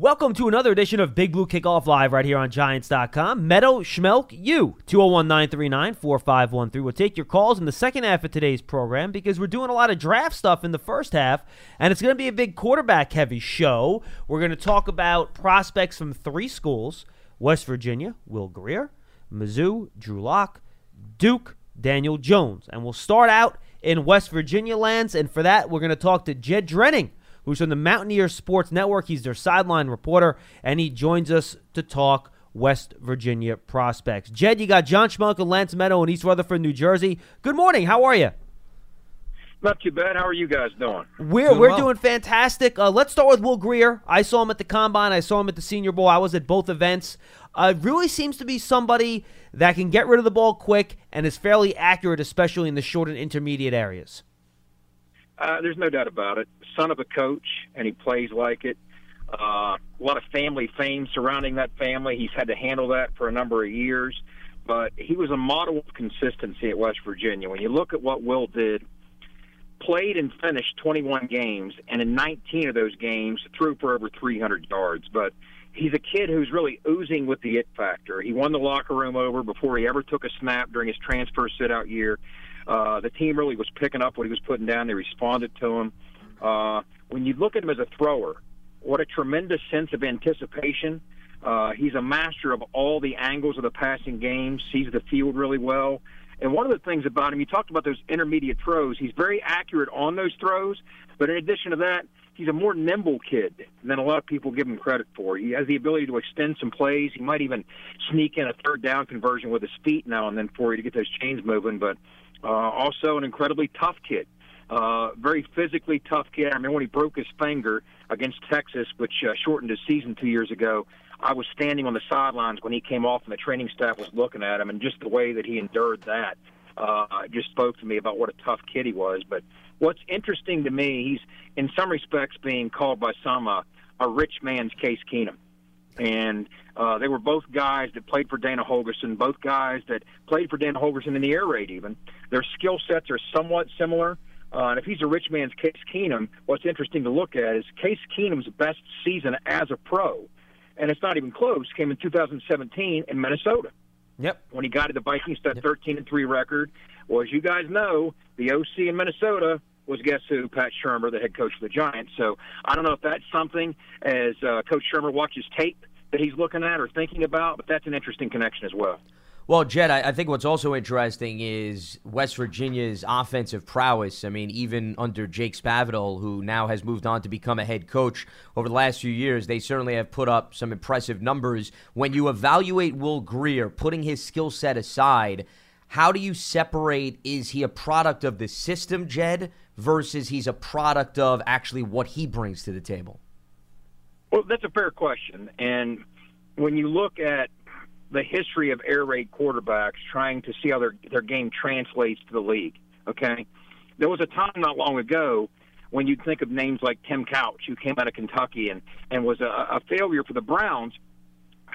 Welcome to another edition of Big Blue Kickoff Live right here on Giants.com. Meadow Schmelk, you, 201 939 4513. We'll take your calls in the second half of today's program because we're doing a lot of draft stuff in the first half, and it's going to be a big quarterback heavy show. We're going to talk about prospects from three schools West Virginia, Will Grier, Mizzou, Drew Lock, Duke, Daniel Jones. And we'll start out in West Virginia lands, and for that, we're going to talk to Jed Drenning who's from the Mountaineer Sports Network. He's their sideline reporter, and he joins us to talk West Virginia prospects. Jed, you got John Schmelk and Lance Meadow in East Rutherford, New Jersey. Good morning. How are you? Not too bad. How are you guys doing? We're doing we're well. doing fantastic. Uh, let's start with Will Grier. I saw him at the combine. I saw him at the Senior Bowl. I was at both events. Uh, really seems to be somebody that can get rid of the ball quick and is fairly accurate, especially in the short and intermediate areas. Uh, there's no doubt about it. Son of a coach, and he plays like it. Uh, a lot of family fame surrounding that family. He's had to handle that for a number of years, but he was a model of consistency at West Virginia. When you look at what Will did, played and finished 21 games, and in 19 of those games threw for over 300 yards. But he's a kid who's really oozing with the it factor. He won the locker room over before he ever took a snap during his transfer sit out year. Uh, the team really was picking up what he was putting down. They responded to him. Uh, when you look at him as a thrower, what a tremendous sense of anticipation. Uh, he's a master of all the angles of the passing game, sees the field really well. And one of the things about him, you talked about those intermediate throws. He's very accurate on those throws, but in addition to that, he's a more nimble kid than a lot of people give him credit for. He has the ability to extend some plays. He might even sneak in a third down conversion with his feet now and then for you to get those chains moving. But uh, also, an incredibly tough kid. Uh, very physically tough kid. I remember when he broke his finger against Texas, which uh, shortened his season two years ago. I was standing on the sidelines when he came off, and the training staff was looking at him, and just the way that he endured that uh, just spoke to me about what a tough kid he was. But what's interesting to me, he's in some respects being called by some uh, a rich man's Case Keenum and uh, they were both guys that played for Dana Holgorsen, both guys that played for Dana Holgorsen in the air raid. Even their skill sets are somewhat similar. Uh, and if he's a rich man's Case Keenum, what's interesting to look at is Case Keenum's best season as a pro, and it's not even close. Came in 2017 in Minnesota. Yep. When he got to the Vikings, that yep. 13 and three record. Well, as you guys know, the OC in Minnesota was guess who? Pat Shurmur, the head coach of the Giants. So I don't know if that's something as uh, Coach Shurmur watches tape that he's looking at or thinking about, but that's an interesting connection as well. Well, Jed, I, think what's also interesting is West Virginia's offensive prowess. I mean, even under Jake Spavital, who now has moved on to become a head coach over the last few years, they certainly have put up some impressive numbers. When you evaluate Will Grier, putting his skill set aside, how do you separate is he a product of the system, Jed, versus he's a product of actually what he brings to the table? Well, that's a fair question. And when you look at the history of air raid quarterbacks trying to see how their, their game translates to the league, okay, there was a time not long ago when you'd think of names like Tim Couch, who came out of Kentucky and, and was a, a failure for the Browns –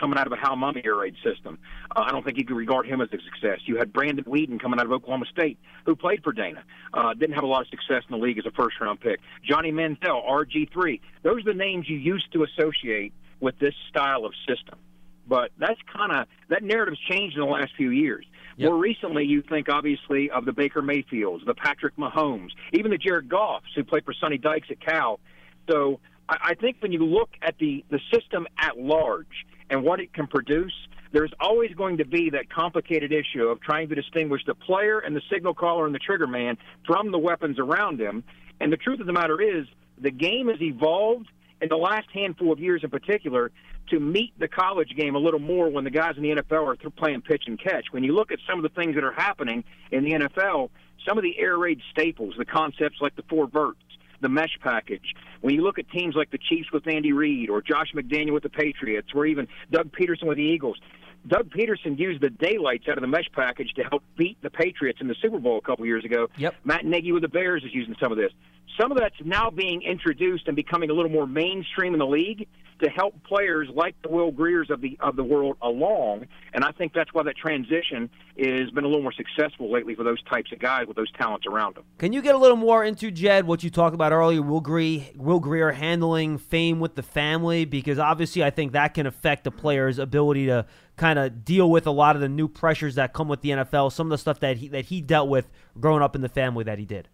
coming out of a Hal Mumme air raid system. Uh, I don't think you could regard him as a success. You had Brandon Weeden coming out of Oklahoma State, who played for Dana. Uh, didn't have a lot of success in the league as a first round pick. Johnny Manziel, RG3. Those are the names you used to associate with this style of system. But that's kind of that narrative's changed in the last few years. Yep. More recently, you think obviously of the Baker Mayfields, the Patrick Mahomes, even the Jared Goffs who played for Sonny Dykes at Cal. So I think when you look at the the system at large, and what it can produce, there's always going to be that complicated issue of trying to distinguish the player and the signal caller and the trigger man from the weapons around him. And the truth of the matter is, the game has evolved in the last handful of years in particular to meet the college game a little more when the guys in the NFL are playing pitch and catch. When you look at some of the things that are happening in the NFL, some of the air raid staples, the concepts like the four verts, the mesh package. When you look at teams like the Chiefs with Andy Reid or Josh McDaniel with the Patriots or even Doug Pederson with the Eagles, Doug Pederson used the daylights out of the mesh package to help beat the Patriots in the Super Bowl a couple years ago. Yep. Matt Nagy with the Bears is using some of this. Some of that's now being introduced and becoming a little more mainstream in the league to help players like the Will Griers of the of the world along. And I think that's why that transition has been a little more successful lately for those types of guys with those talents around them. Can you get a little more into Jed what you talked about earlier, Will Grier, Will Grier handling fame with the family? Because obviously, I think that can affect the player's ability to kind of deal with a lot of the new pressures that come with the NFL. Some of the stuff that he that he dealt with growing up in the family that he did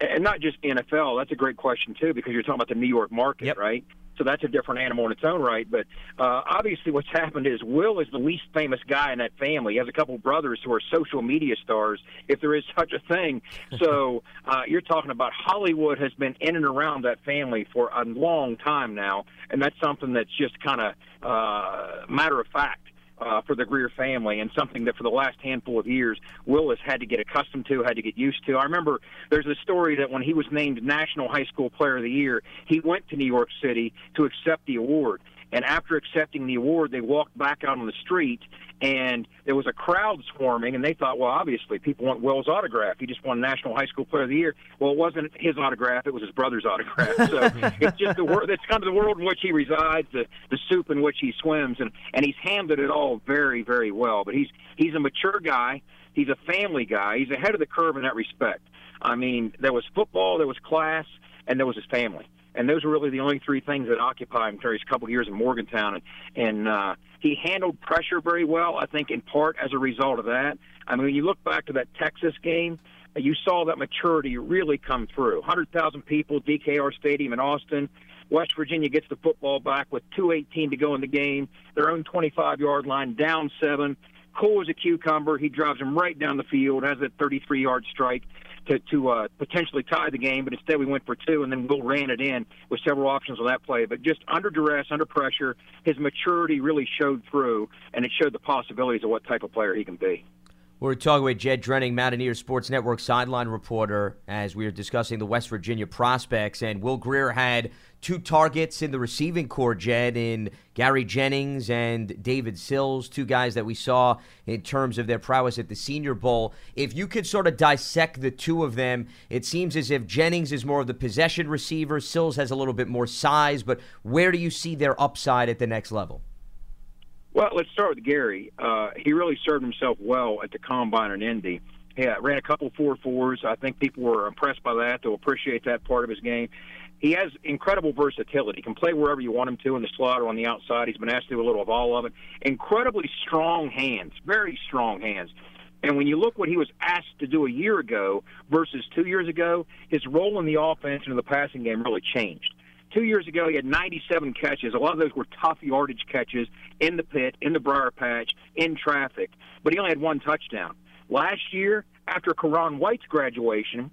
and not just NFL. That's a great question too, because you're talking about the New York market, yep. right? So that's a different animal in its own right. But uh, obviously, what's happened is Will is the least famous guy in that family. He has a couple brothers who are social media stars, if there is such a thing. So uh, you're talking about Hollywood has been in and around that family for a long time now, and that's something that's just kind of uh, matter of fact uh, for the Grier family, and something that for the last handful of years Will has had to get accustomed to, had to get used to. I remember there's a story that when he was named National High School Player of the Year, he went to New York City to accept the award. And after accepting the award, they walked back out on the street, and there was a crowd swarming. And they thought, well, obviously, people want Will's autograph. He just won National High School Player of the Year. Well, it wasn't his autograph; it was his brother's autograph. So it's just the world. It's kind of the world in which he resides, the the soup in which he swims, and and he's handled it all very, very well. But he's he's a mature guy. He's a family guy. He's ahead of the curve in that respect. I mean, there was football, there was class, and there was his family and those were really the only three things that occupied him during his couple of years in Morgantown. And, and uh, he handled pressure very well, I think, in part as a result of that. I mean, when you look back to that Texas game, you saw that maturity really come through. 100,000 people, DKR Stadium in Austin. West Virginia gets the football back with 2.18 to go in the game, their own 25 yard line, down seven. Cool as a cucumber. He drives them right down the field, has a 33 yard strike to to uh, potentially tie the game, but instead we went for two, and then Will ran it in with several options on that play. But just under duress, under pressure, his maturity really showed through, and it showed the possibilities of what type of player he can be. We're talking with Jed Drenning, Mountaineer Sports Network sideline reporter, as we are discussing the West Virginia prospects. And Will Grier had two targets in the receiving corps, Jed, in Gary Jennings and David Sills, two guys that we saw in terms of their prowess at the Senior Bowl. If you could sort of dissect the two of them, it seems as if Jennings is more of the possession receiver, Sills has a little bit more size, but where do you see their upside at the next level? Well, let's start with Gary. Uh, he really served himself well at the combine in Indy. Yeah, ran a couple four fours. I think people were impressed by that. They'll appreciate that part of his game. He has incredible versatility. He can play wherever you want him to in the slot or on the outside. He's been asked to do a little of all of it. Incredibly strong hands, very strong hands. And when you look what he was asked to do a year ago versus two years ago, his role in the offense and in the passing game really changed. Two years ago, he had 97 catches. A lot of those were tough yardage catches in the pit, in the briar patch, in traffic. But he only had one touchdown. Last year, after Ka'Raun White's graduation,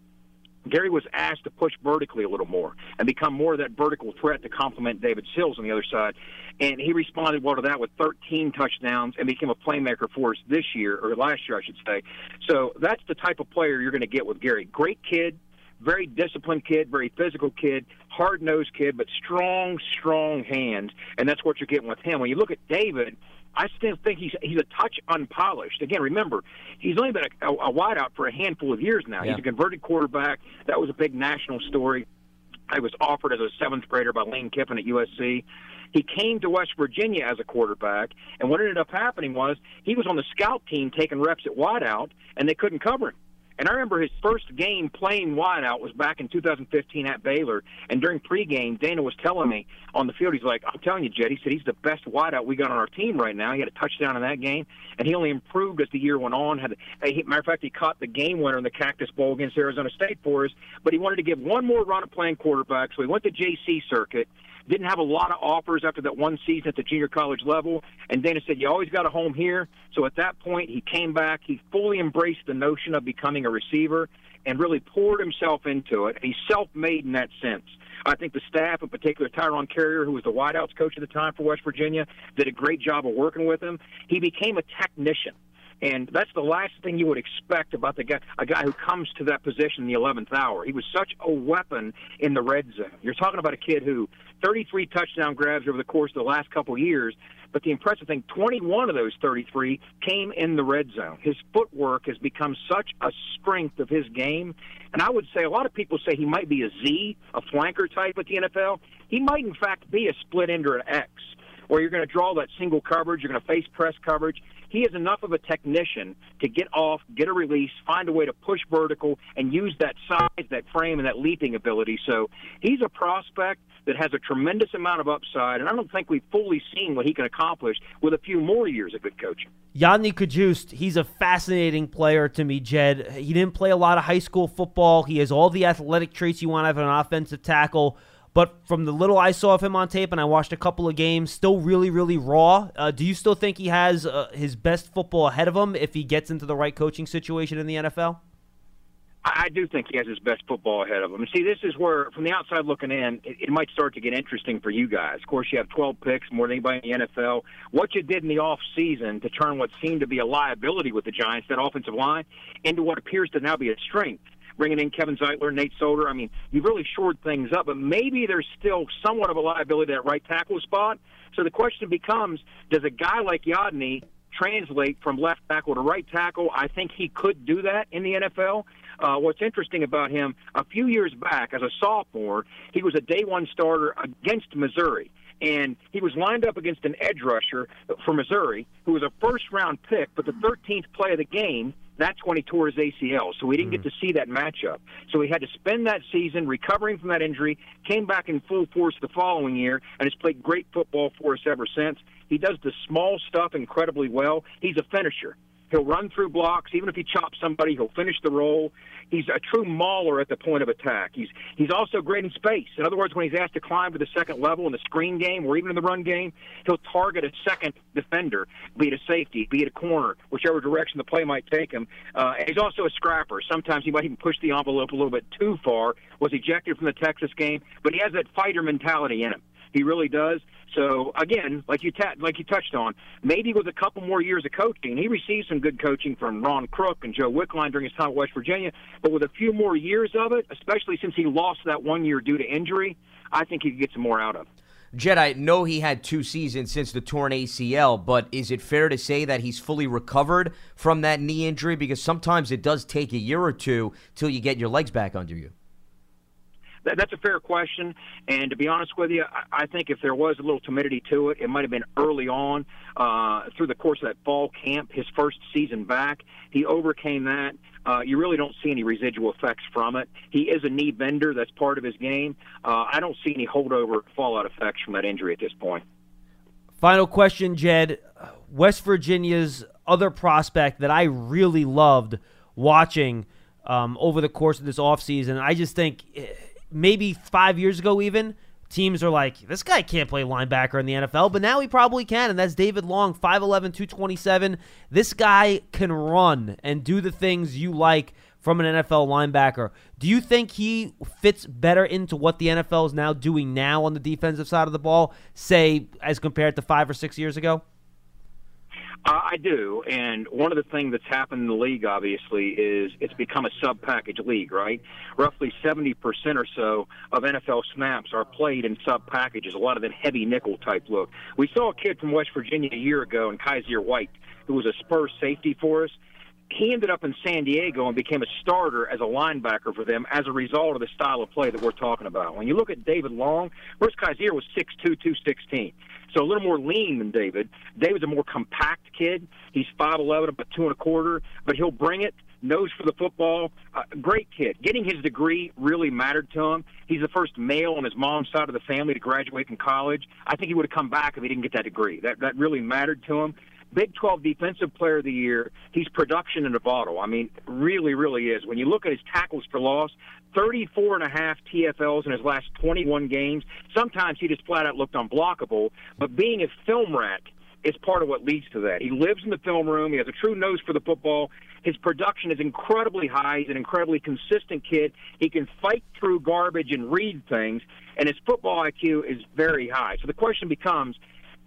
Gary was asked to push vertically a little more and become more of that vertical threat to complement David Sills on the other side. And he responded well to that with 13 touchdowns and became a playmaker for us this year, or last year, I should say. So that's the type of player you're going to get with Gary. Great kid, very disciplined kid, very physical kid, hard nosed kid, but strong, strong hands, and that's what you're getting with him. When you look at David, I still think he's he's a touch unpolished. Again, remember he's only been a, a, wideout for a handful of years now. Yeah. He's a converted quarterback. That was a big national story. I was offered as a seventh grader by Lane Kiffin at USC. He came to West Virginia as a quarterback, and what ended up happening was he was on the scout team taking reps at wideout, and they couldn't cover him. And I remember his first game playing wideout was back in 2015 at Baylor. And during pregame, Dana was telling me on the field, he's like, I'm telling you, Jed, he said he's the best wideout we got on our team right now. He had a touchdown in that game, and he only improved as the year went on. Had, a, matter of fact, he caught the game winner in the Cactus Bowl against Arizona State for us, but he wanted to give one more run at playing quarterback, so he went to JC circuit didn't have a lot of offers after that one season at the junior college level. And Dana said, You always got a home here. So at that point, he came back. He fully embraced the notion of becoming a receiver and really poured himself into it. He's self made in that sense. I think the staff, in particular Tyrone Carrier, who was the wideouts coach at the time for West Virginia, did a great job of working with him. He became a technician. And that's the last thing you would expect about the guy, a guy who comes to that position in the 11th hour. He was such a weapon in the red zone. You're talking about a kid who 33 touchdown grabs over the course of the last couple of years, but the impressive thing, 21 of those 33 came in the red zone. His footwork has become such a strength of his game. And I would say a lot of people say he might be a Z, a flanker type at the NFL. He might, in fact, be a split end or an X, where you're going to draw that single coverage, you're going to face press coverage. He is enough of a technician to get off, get a release, find a way to push vertical, and use that size, that frame, and that leaping ability. So he's a prospect that has a tremendous amount of upside, and I don't think we've fully seen what he can accomplish with a few more years of good coaching. Yodny Cajuste, he's a fascinating player to me, Jed. He didn't play a lot of high school football. He has all the athletic traits you want out of an offensive tackle. But from the little I saw of him on tape, and I watched a couple of games, still really, really raw. Uh, do you still think he has uh, his best football ahead of him if he gets into the right coaching situation in the NFL? I do think he has his best football ahead of him. see, this is where, from the outside looking in, it, it might start to get interesting for you guys. Of course, you have 12 picks, more than anybody in the NFL. What you did in the off season to turn what seemed to be a liability with the Giants, that offensive line, into what appears to now be a strength bringing in Kevin Zeitler, Nate Solder. I mean, you've really shored things up, but maybe there's still somewhat of a liability at right tackle spot. So the question becomes, does a guy like Yodny translate from left tackle to right tackle? I think he could do that in the NFL. Uh, what's interesting about him, a few years back as a sophomore, he was a day one starter against Missouri and he was lined up against an edge rusher for Missouri who was a first round pick, but the 13th play of the game that's when he tore his ACL. So we didn't mm. get to see that matchup. So he had to spend that season recovering from that injury, came back in full force the following year, and has played great football for us ever since. He does the small stuff incredibly well. He's a finisher. He'll run through blocks. Even if he chops somebody, he'll finish the roll. He's a true mauler at the point of attack. He's he's also great in space. In other words, when he's asked to climb to the second level in the screen game or even in the run game, he'll target a second defender, be it a safety, be it a corner, whichever direction the play might take him. Uh, and he's also a scrapper. Sometimes he might even push the envelope a little bit too far. Was ejected from the Texas game, but he has that fighter mentality in him. He really does. So again, like you like you touched on, maybe with a couple more years of coaching, he received some good coaching from Ron Crook and Joe Wickline during his time at West Virginia. But with a few more years of it, especially since he lost that one year due to injury, I think he could get some more out of. Jed, I know he had two seasons since the torn ACL, but is it fair to say that he's fully recovered from that knee injury? Because sometimes it does take a year or two till you get your legs back under you that's a fair question. And to be honest with you, I, think if there was a little timidity to it, it might have been early on uh, through the course of that fall camp, his first season back. He overcame that. Uh, you really don't see any residual effects from it. He is a knee bender. That's part of his game. Uh, I don't see any holdover fallout effects from that injury at this point. Final question, Jed. West Virginia's other prospect that I really loved watching um, over the course of this offseason, I just think eh, maybe five years ago, even teams are like, this guy can't play linebacker in the NFL, but now he probably can, and that's David Long, 5'11, 227. This guy can run and do the things you like from an NFL linebacker. Do you think he fits better into what the NFL is now doing now on the defensive side of the ball, say, as compared to five or six years ago? Uh, I do, and one of the things that's happened in the league, obviously, is it's become a sub-package league, right? Roughly 70% or so of NFL snaps are played in sub-packages, a lot of them heavy nickel type look. We saw a kid from West Virginia a year ago, in Kyzir White, who was a Spurs safety for us. He ended up in San Diego and became a starter as a linebacker for them as a result of the style of play that we're talking about. When you look at David Long, Bruce Kyzir was 6'2", 216 so a little more lean than David. David's a more compact kid. He's five eleven, about two and a quarter, but he'll bring it. Knows for the football. Uh, great kid. Getting his degree really mattered to him. He's the first male on his mom's side of the family to graduate from college. I think he would have come back if he didn't get that degree. That that really mattered to him. Big 12 Defensive Player of the Year. He's production in a bottle. I mean, really, really is. When you look at his tackles for loss, 34 and a half TFLs in his last 21 games. Sometimes he just flat out looked unblockable, but being a film rat is part of what leads to that. He lives in the film room. He has a true nose for the football. His production is incredibly high. He's an incredibly consistent kid. He can fight through garbage and read things, and his football IQ is very high. So the question becomes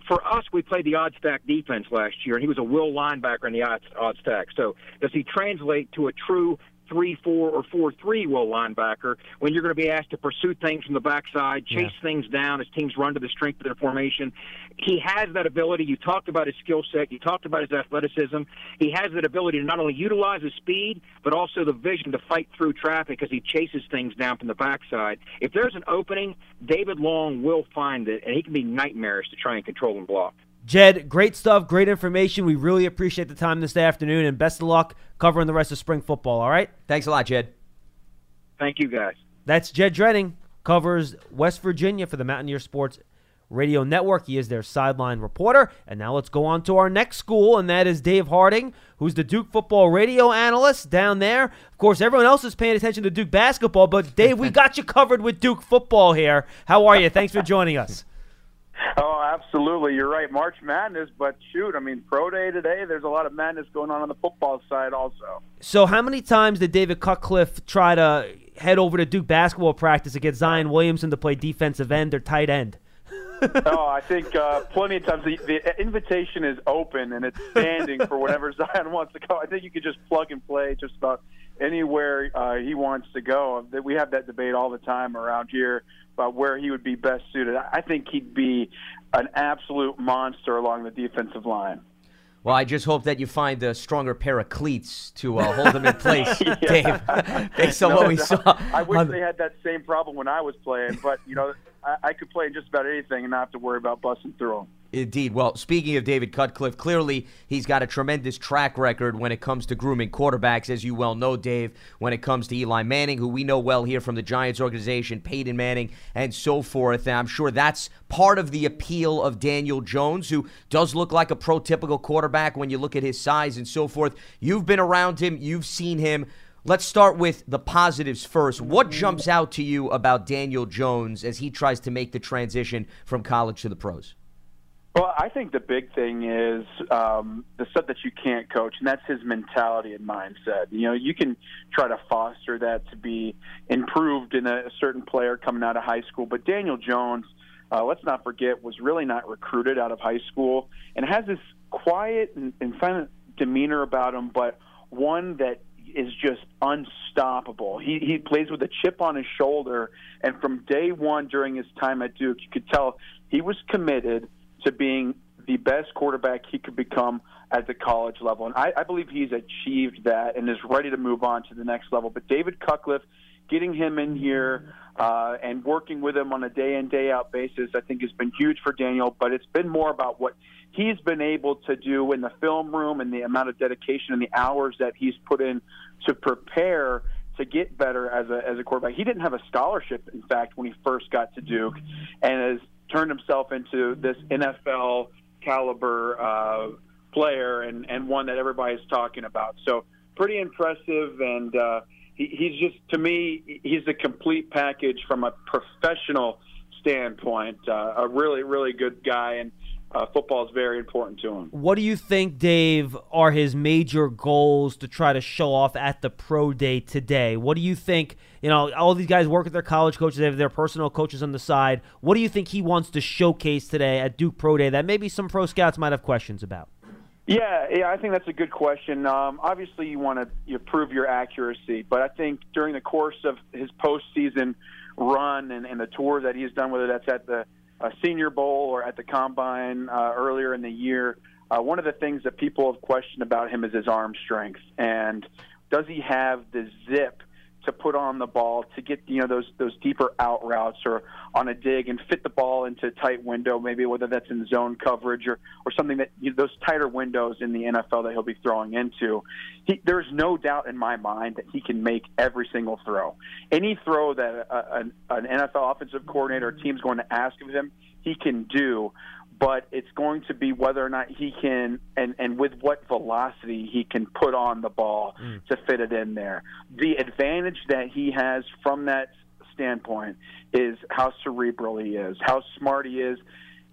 for us, we played the odd stack defense last year, and he was a will linebacker in the odd, odd stack. So does he translate to a true three four or four three will linebacker when you're going to be asked to pursue things from the backside, chase yeah. things down as teams run to the strength of their formation. He has that ability. You talked about his skill set. You talked about his athleticism. He has that ability to not only utilize his speed but also the vision to fight through traffic as he chases things down from the backside. If there's an opening, David Long will find it, and he can be nightmarish to try and control and block. Jed, great stuff, great information. We really appreciate the time this afternoon, and best of luck covering the rest of spring football. All right? Thanks a lot, Jed. Thank you, guys. That's Jed Drenning, covers West Virginia for the Mountaineer Sports Radio Network. He is their sideline reporter. And now let's go on to our next school, and that is Dave Harding, who's the Duke football radio analyst down there. Of course, everyone else is paying attention to Duke basketball, but Dave, we got you covered with Duke football here. How are you? Thanks for joining us. Oh, absolutely. You're right. March Madness, but shoot, I mean, pro day today, there's a lot of madness going on on the football side also. So, how many times did David Cutcliffe try to head over to Duke basketball practice to get Zion Williamson to play defensive end or tight end? oh, I think uh, plenty of times the, the invitation is open and it's standing for whatever Zion wants to go. I think you could just plug and play just about anywhere uh, he wants to go. We have that debate all the time around here about where he would be best suited. I think he'd be an absolute monster along the defensive line. Well, I just hope that you find a stronger pair of cleats to uh, hold them in place, Dave. Based on no, what we saw. I wish they had that same problem when I was playing, but you know, I, I could play just about anything and not have to worry about busting through them. Indeed. Well, speaking of David Cutcliffe, clearly he's got a tremendous track record when it comes to grooming quarterbacks, as you well know, Dave, when it comes to Eli Manning, who we know well here from the Giants organization, Peyton Manning, and so forth. And I'm sure that's part of the appeal of Daniel Jones, who does look like a prototypical quarterback when you look at his size and so forth. You've been around him, you've seen him. Let's start with the positives first. What jumps out to you about Daniel Jones as he tries to make the transition from college to the pros? Well, I think the big thing is um, the stuff that you can't coach, and that's his mentality and mindset. You know, you can try to foster that to be improved in a, certain player coming out of high school, but Daniel Jones, uh, let's not forget, was really not recruited out of high school and has this quiet and, and silent demeanor about him, but one that is just unstoppable. He he plays with a chip on his shoulder, and from day one during his time at Duke, you could tell he was committed to being the best quarterback he could become at the college level. And I, I believe he's achieved that and is ready to move on to the next level. But David Cutcliffe, getting him in here uh, and working with him on a day in, day out basis, I think has been huge for Daniel. But it's been more about what he's been able to do in the film room and the amount of dedication and the hours that he's put in to prepare to get better as a as a quarterback. He didn't have a scholarship, in fact, when he first got to Duke, and has turned himself into this NFL caliber uh, player and, and one that everybody's talking about. So pretty impressive, and uh, he, he's just to me he's a complete package from a professional standpoint. Uh, a really really good guy, and uh, football is very important to him. What do you think, Dave, are his major goals to try to show off at the pro day today? What do you think? You know, all these guys work with their college coaches, they have their personal coaches on the side. What do you think he wants to showcase today at Duke Pro Day that maybe some pro scouts might have questions about? Yeah, yeah, I think that's a good question. Um, obviously, you want to you prove your accuracy, but I think during the course of his postseason run and, and the tour that he's done, whether that's at the uh, Senior Bowl or at the Combine uh, earlier in the year, uh, one of the things that people have questioned about him is his arm strength. And does he have the zip to put on the ball to get you know those those deeper out routes or on a dig and fit the ball into a tight window, maybe whether that's in zone coverage or or something that you know, those tighter windows in the NFL that he'll be throwing into. He, there's no doubt in my mind that he can make every single throw. Any throw that a, an, an NFL offensive coordinator or team's going to ask of him, he can do but it's going to be whether or not he can and and with what velocity he can put on the ball mm. to fit it in there. The advantage that he has from that standpoint is how cerebral he is, how smart he is.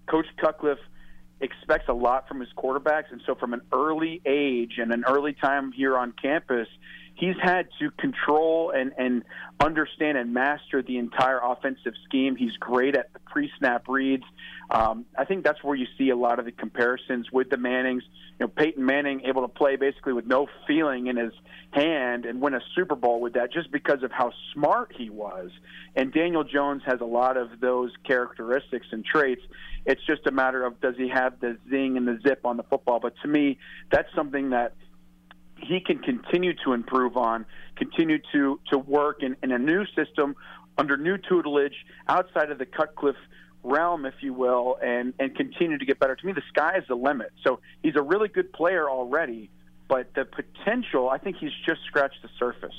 Coach Cutcliffe expects a lot from his quarterbacks, and so from an early age and an early time here on campus, he's had to control and, and understand and master the entire offensive scheme. He's great at the pre-snap reads. Um, I think that's where you see a lot of the comparisons with the Mannings. You know, Peyton Manning able to play basically with no feeling in his hand and win a Super Bowl with that just because of how smart he was. And Daniel Jones has a lot of those characteristics and traits. It's just a matter of does he have the zing and the zip on the football. But to me, that's something that – he can continue to improve on, continue to to work in, in a new system under new tutelage outside of the Cutcliffe realm, if you will, and and continue to get better. To me, the sky is the limit. So he's a really good player already, but the potential, I think he's just scratched the surface.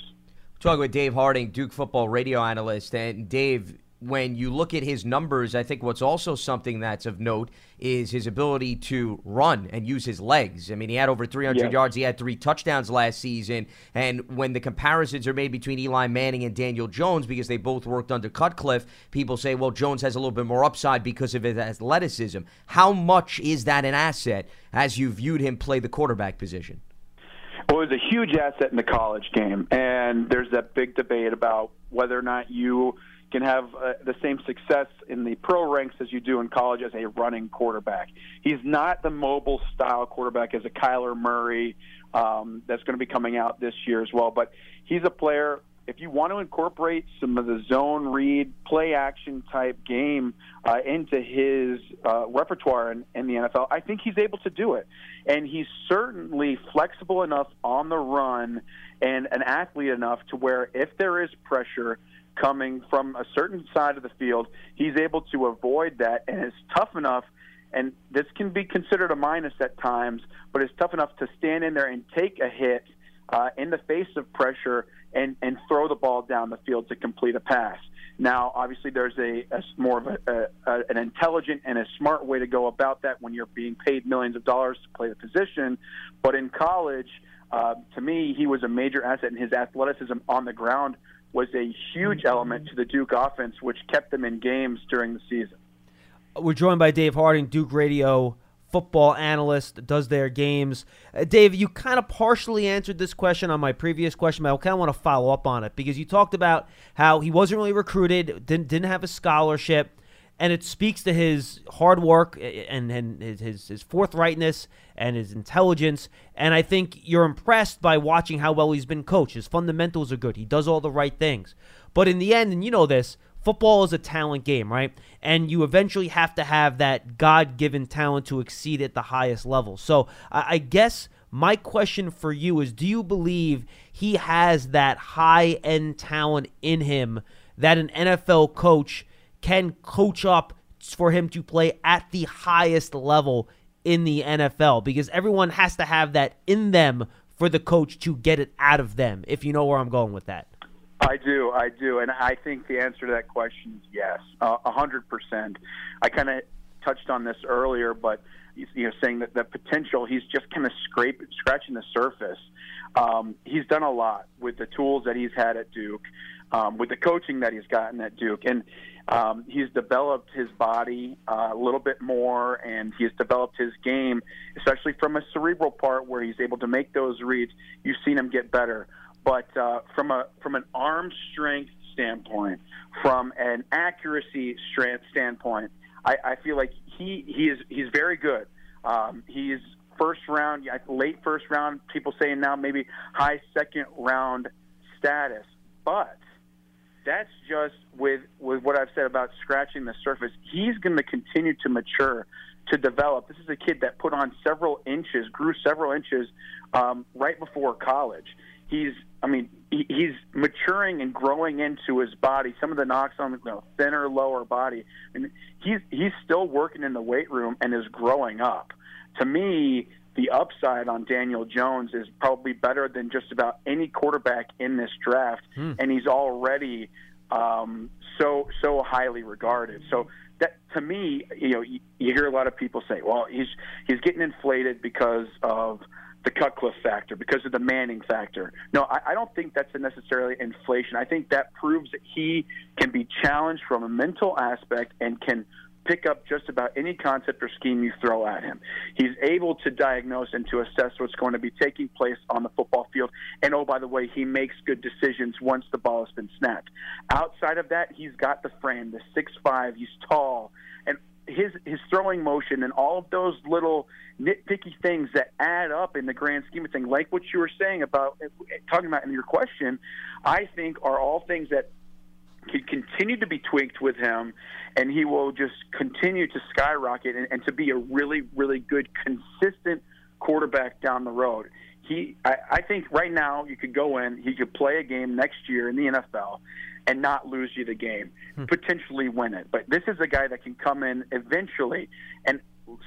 Talking with Dave Harding, Duke football radio analyst, and Dave, when you look at his numbers, I think what's also something that's of note is his ability to run and use his legs. I mean, he had over 300 yeah. yards. He had three touchdowns last season. And when the comparisons are made between Eli Manning and Daniel Jones, because they both worked under Cutcliffe, people say, well, Jones has a little bit more upside because of his athleticism. How much is that an asset as you viewed him play the quarterback position? Well, it was a huge asset in the college game. And there's that big debate about whether or not you – can have uh, the same success in the pro ranks as you do in college as a running quarterback. He's not the mobile style quarterback as a Kyler Murray um, that's going to be coming out this year as well. But he's a player. If you want to incorporate some of the zone read, play action type game uh, into his uh, repertoire in, in the NFL, I think he's able to do it. And he's certainly flexible enough on the run and an athlete enough to where if there is pressure, coming from a certain side of the field. He's able to avoid that and is tough enough. And this can be considered a minus at times, but it's tough enough to stand in there and take a hit uh, in the face of pressure and, and throw the ball down the field to complete a pass. Now, obviously, there's a, a more of a, a, an intelligent and a smart way to go about that when you're being paid millions of dollars to play the position. But in college, uh, to me, he was a major asset, and his athleticism on the ground was a huge element to the Duke offense, which kept them in games during the season. We're joined by Dave Harding, Duke Radio football analyst, does their games. Uh, Dave, you kind of partially answered this question on my previous question, but I kind of want to follow up on it because you talked about how he wasn't really recruited, didn't didn't have a scholarship and it speaks to his hard work and, and his, his forthrightness and his intelligence. And I think you're impressed by watching how well he's been coached. His fundamentals are good. He does all the right things. But in the end, and you know this, football is a talent game, right? And you eventually have to have that God given talent to exceed at the highest level. So I guess my question for you is do you believe he has that high end talent in him that an NFL coach can coach up for him to play at the highest level in the NFL because everyone has to have that in them for the coach to get it out of them, if you know where I'm going with that. I do, I do, and I think the answer to that question is yes, a hundred percent. I kind of touched on this earlier, but you know, saying that the potential, he's just kind of scrape scratching the surface. Um, he's done a lot with the tools that he's had at Duke, um, with the coaching that he's gotten at Duke, and um, he's developed his body uh, a little bit more, and he's developed his game, especially from a cerebral part where he's able to make those reads. You've seen him get better, but uh, from a from an arm strength standpoint, from an accuracy strength standpoint, I, I feel like he he is he's very good. Um, he's first round, late first round. People saying now maybe high second round status, but that's just with with what I've said about scratching the surface. He's going to continue to mature, to develop. This is a kid that put on several inches, grew several inches um, right before college. He's, I mean, he, he's maturing and growing into his body. Some of the knocks on the you know, thinner, lower body. Mean, he's he's still working in the weight room and is growing up. To me, the upside on Daniel Jones is probably better than just about any quarterback in this draft, hmm. and he's already um, so so highly regarded. So that to me, you know, you, you hear a lot of people say, "Well, he's he's getting inflated because of." the Cutcliffe factor, because of the Manning factor. No, I, I don't think that's a necessarily inflation. I think that proves that he can be challenged from a mental aspect and can pick up just about any concept or scheme you throw at him. He's able to diagnose and to assess what's going to be taking place on the football field. And oh, by the way, he makes good decisions once the ball has been snapped. Outside of that, he's got the frame, the six five. He's tall, and his his throwing motion and all of those little nitpicky things that add up in the grand scheme of things, like what you were saying about talking about in your question, I think are all things that can continue to be tweaked with him, and he will just continue to skyrocket and, and to be a really, really good, consistent quarterback down the road. He, I, I think right now you could go in, he could play a game next year in the NFL and not lose you the game, hmm. potentially win it. But this is a guy that can come in eventually and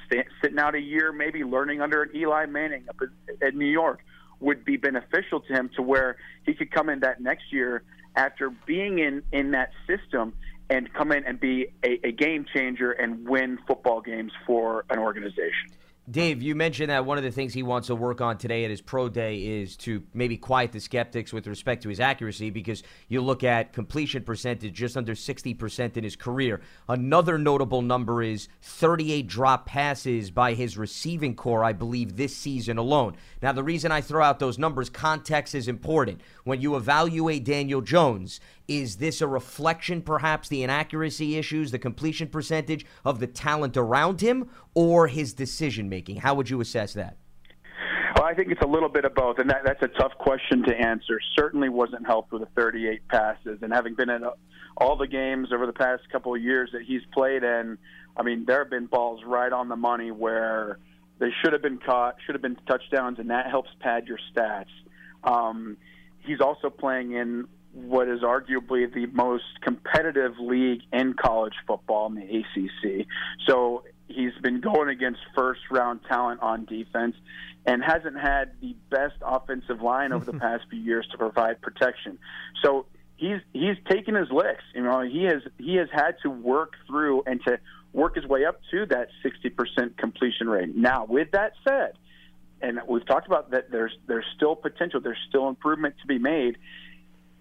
stay, sitting out a year, maybe learning under an Eli Manning up in New York would be beneficial to him to where he could come in that next year after being in in that system and come in and be a, a game changer and win football games for an organization. Dave, you mentioned that one of the things he wants to work on today at his pro day is to maybe quiet the skeptics with respect to his accuracy because you look at completion percentage just under 60% in his career. Another notable number is 38 drop passes by his receiving corps, I believe, this season alone. Now, the reason I throw out those numbers, context is important. When you evaluate Daniel Jones, is this a reflection, perhaps, the inaccuracy issues, the completion percentage of the talent around him, or his decision making? How would you assess that? Well, I think it's a little bit of both, and that, that's a tough question to answer. Certainly wasn't helped with the 38 passes, and having been in all the games over the past couple of years that he's played in, I mean, there have been balls right on the money where they should have been caught, should have been touchdowns, and that helps pad your stats. Um, he's also playing in what is arguably the most competitive league in college football in the ACC. So he's been going against first round talent on defense and hasn't had the best offensive line over the past few years to provide protection. So he's he's taken his licks. You know, he has he has had to work through and to work his way up to that 60% completion rate. Now, with that said, and we've talked about that there's there's still potential, there's still improvement to be made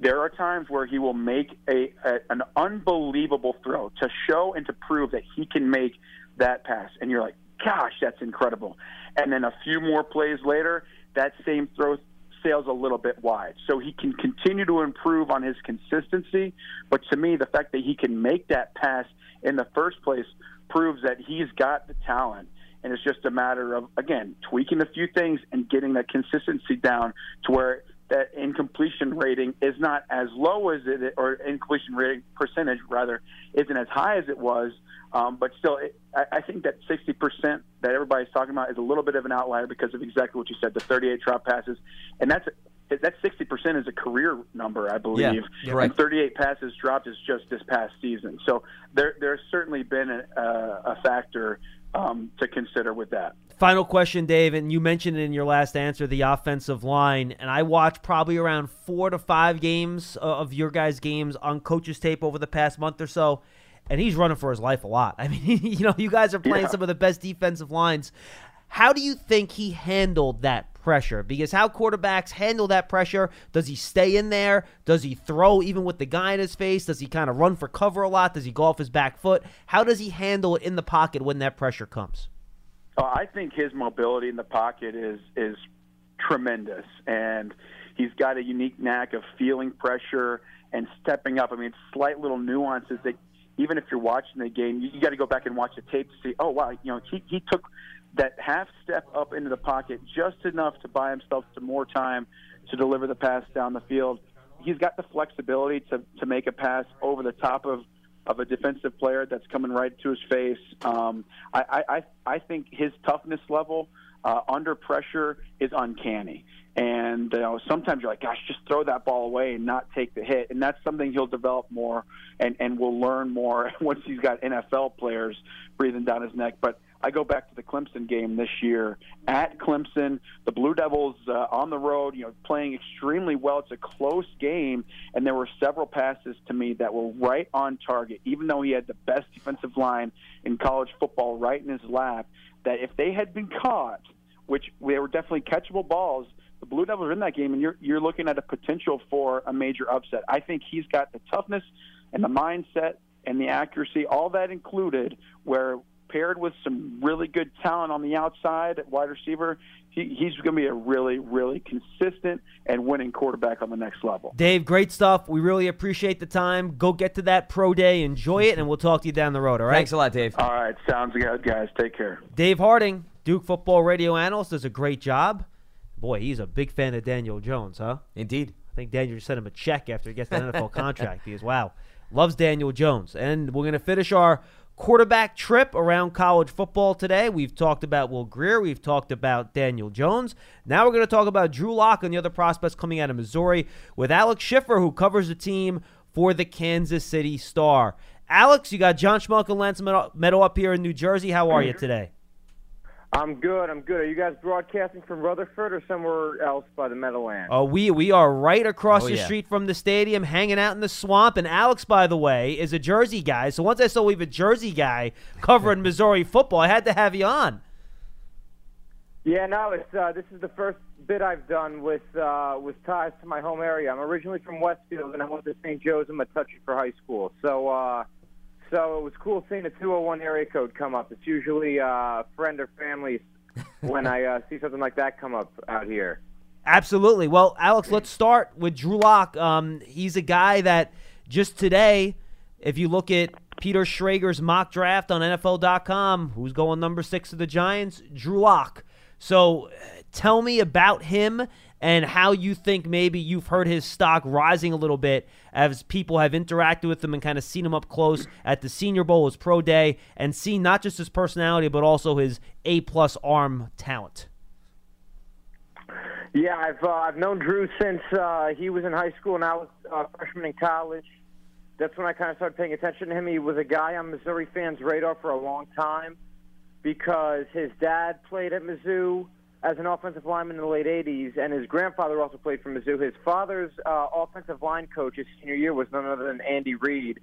there are times where he will make a, a, an unbelievable throw to show and to prove that he can make that pass, and you're like, gosh, that's incredible. And then a few more plays later, that same throw sails a little bit wide. So he can continue to improve on his consistency, but to me, the fact that he can make that pass in the first place proves that he's got the talent and it's just a matter of again tweaking a few things and getting that consistency down to where that incompletion rating is not as low as it, or incompletion rating percentage rather, isn't as high as it was. Um, but still, it, I, I think that 60% that everybody's talking about is a little bit of an outlier because of exactly what you said, the 38 drop passes, and that's that 60% is a career number, I believe. Yeah, right. And 38 passes dropped is just this past season. So there, there's certainly been a, a factor um, to consider with that. Final question, Dave, and you mentioned in your last answer the offensive line, and I watched probably around four to five games uh, of your guys' games on coaches tape over the past month or so, and he's running for his life a lot. I mean, you know, you guys are playing yeah. some of the best defensive lines. How do you think he handled that pressure? Because how quarterbacks handle that pressure? Does he stay in there? Does he throw even with the guy in his face? Does he kind of run for cover a lot? Does he go off his back foot? How does he handle it in the pocket when that pressure comes? Oh, I think his mobility in the pocket is is tremendous, and he's got a unique knack of feeling pressure and stepping up. I mean, slight little nuances that even if you're watching the game, you, you got to go back and watch the tape to see. Oh wow, you know, he he took that half step up into the pocket just enough to buy himself some more time to deliver the pass down the field. He's got the flexibility to to make a pass over the top of of a defensive player that's coming right to his face. Um, I, I, I think his toughness level uh, under pressure is uncanny. And you know, sometimes you're like, gosh, just throw that ball away and not take the hit. And that's something he'll develop more and, and will learn more once he's got NFL players breathing down his neck. But I go back to the Clemson game this year at Clemson. The Blue Devils uh, on the road, you know, playing extremely well. It's a close game, and there were several passes to me that were right on target. Even though he had the best defensive line in college football right in his lap, that if they had been caught, which they were definitely catchable balls, the Blue Devils are in that game, and you're you're looking at a potential for a major upset. I think he's got the toughness and the mindset and the accuracy, all that included, where paired with some really good talent on the outside at wide receiver, he, he's going to be a really, really consistent and winning quarterback on the next level. Dave, great stuff. We really appreciate the time. Go get to that pro day, enjoy it, and we'll talk to you down the road. All right. Thanks a lot, Dave. All right, sounds good, guys. Take care. Dave Harding, Duke football radio analyst, does a great job. Boy, he's a big fan of Daniel Jones, huh? Indeed. I think Daniel just sent him a check after he gets the NFL contract because wow, loves Daniel Jones. And we're gonna finish our quarterback trip around college football today. We've talked about Will Grier. We've talked about Daniel Jones. Now we're going to talk about Drew Lock and the other prospects coming out of Missouri with Alex Schiffer, who covers the team for the Kansas City Star. Alex, you got John Schmelk and Lance Meadow up here in New Jersey. How are you mm-hmm. today? I'm good. I'm good. Are you guys broadcasting from Rutherford or somewhere else by the Meadowlands? Oh, we we are right across Oh, the yeah. street from the stadium, hanging out in the swamp. And Alex, by the way, is a Jersey guy. So once I saw we have a Jersey guy covering Missouri football, I had to have you on. Yeah, no. It's uh, this is the first bit I've done with uh, with ties to my home area. I'm originally from Westfield, and I went to St. Joe's in Metuchen for high school. So, uh, so it was cool seeing a 201 area code come up. It's usually uh, a friend or family when I uh, see something like that come up out here. Absolutely. Well, Alex, let's start with Drew Lock. Um, he's a guy that just today, if you look at Peter Schrager's mock draft on NFL.com, who's going number six to the Giants? Drew Lock. So uh, tell me about him and how you think maybe you've heard his stock rising a little bit as people have interacted with him and kind of seen him up close at the Senior Bowl, his pro day, and seen not just his personality, but also his A plus arm talent. Yeah, I've uh, I've known Drew since uh, he was in high school and I was uh, freshman in college. That's when I kind of started paying attention to him. He was a guy on Missouri fans' radar for a long time because his dad played at Mizzou as an offensive lineman in the late '80s, and his grandfather also played for Mizzou. His father's uh, offensive line coach his senior year was none other than Andy Reid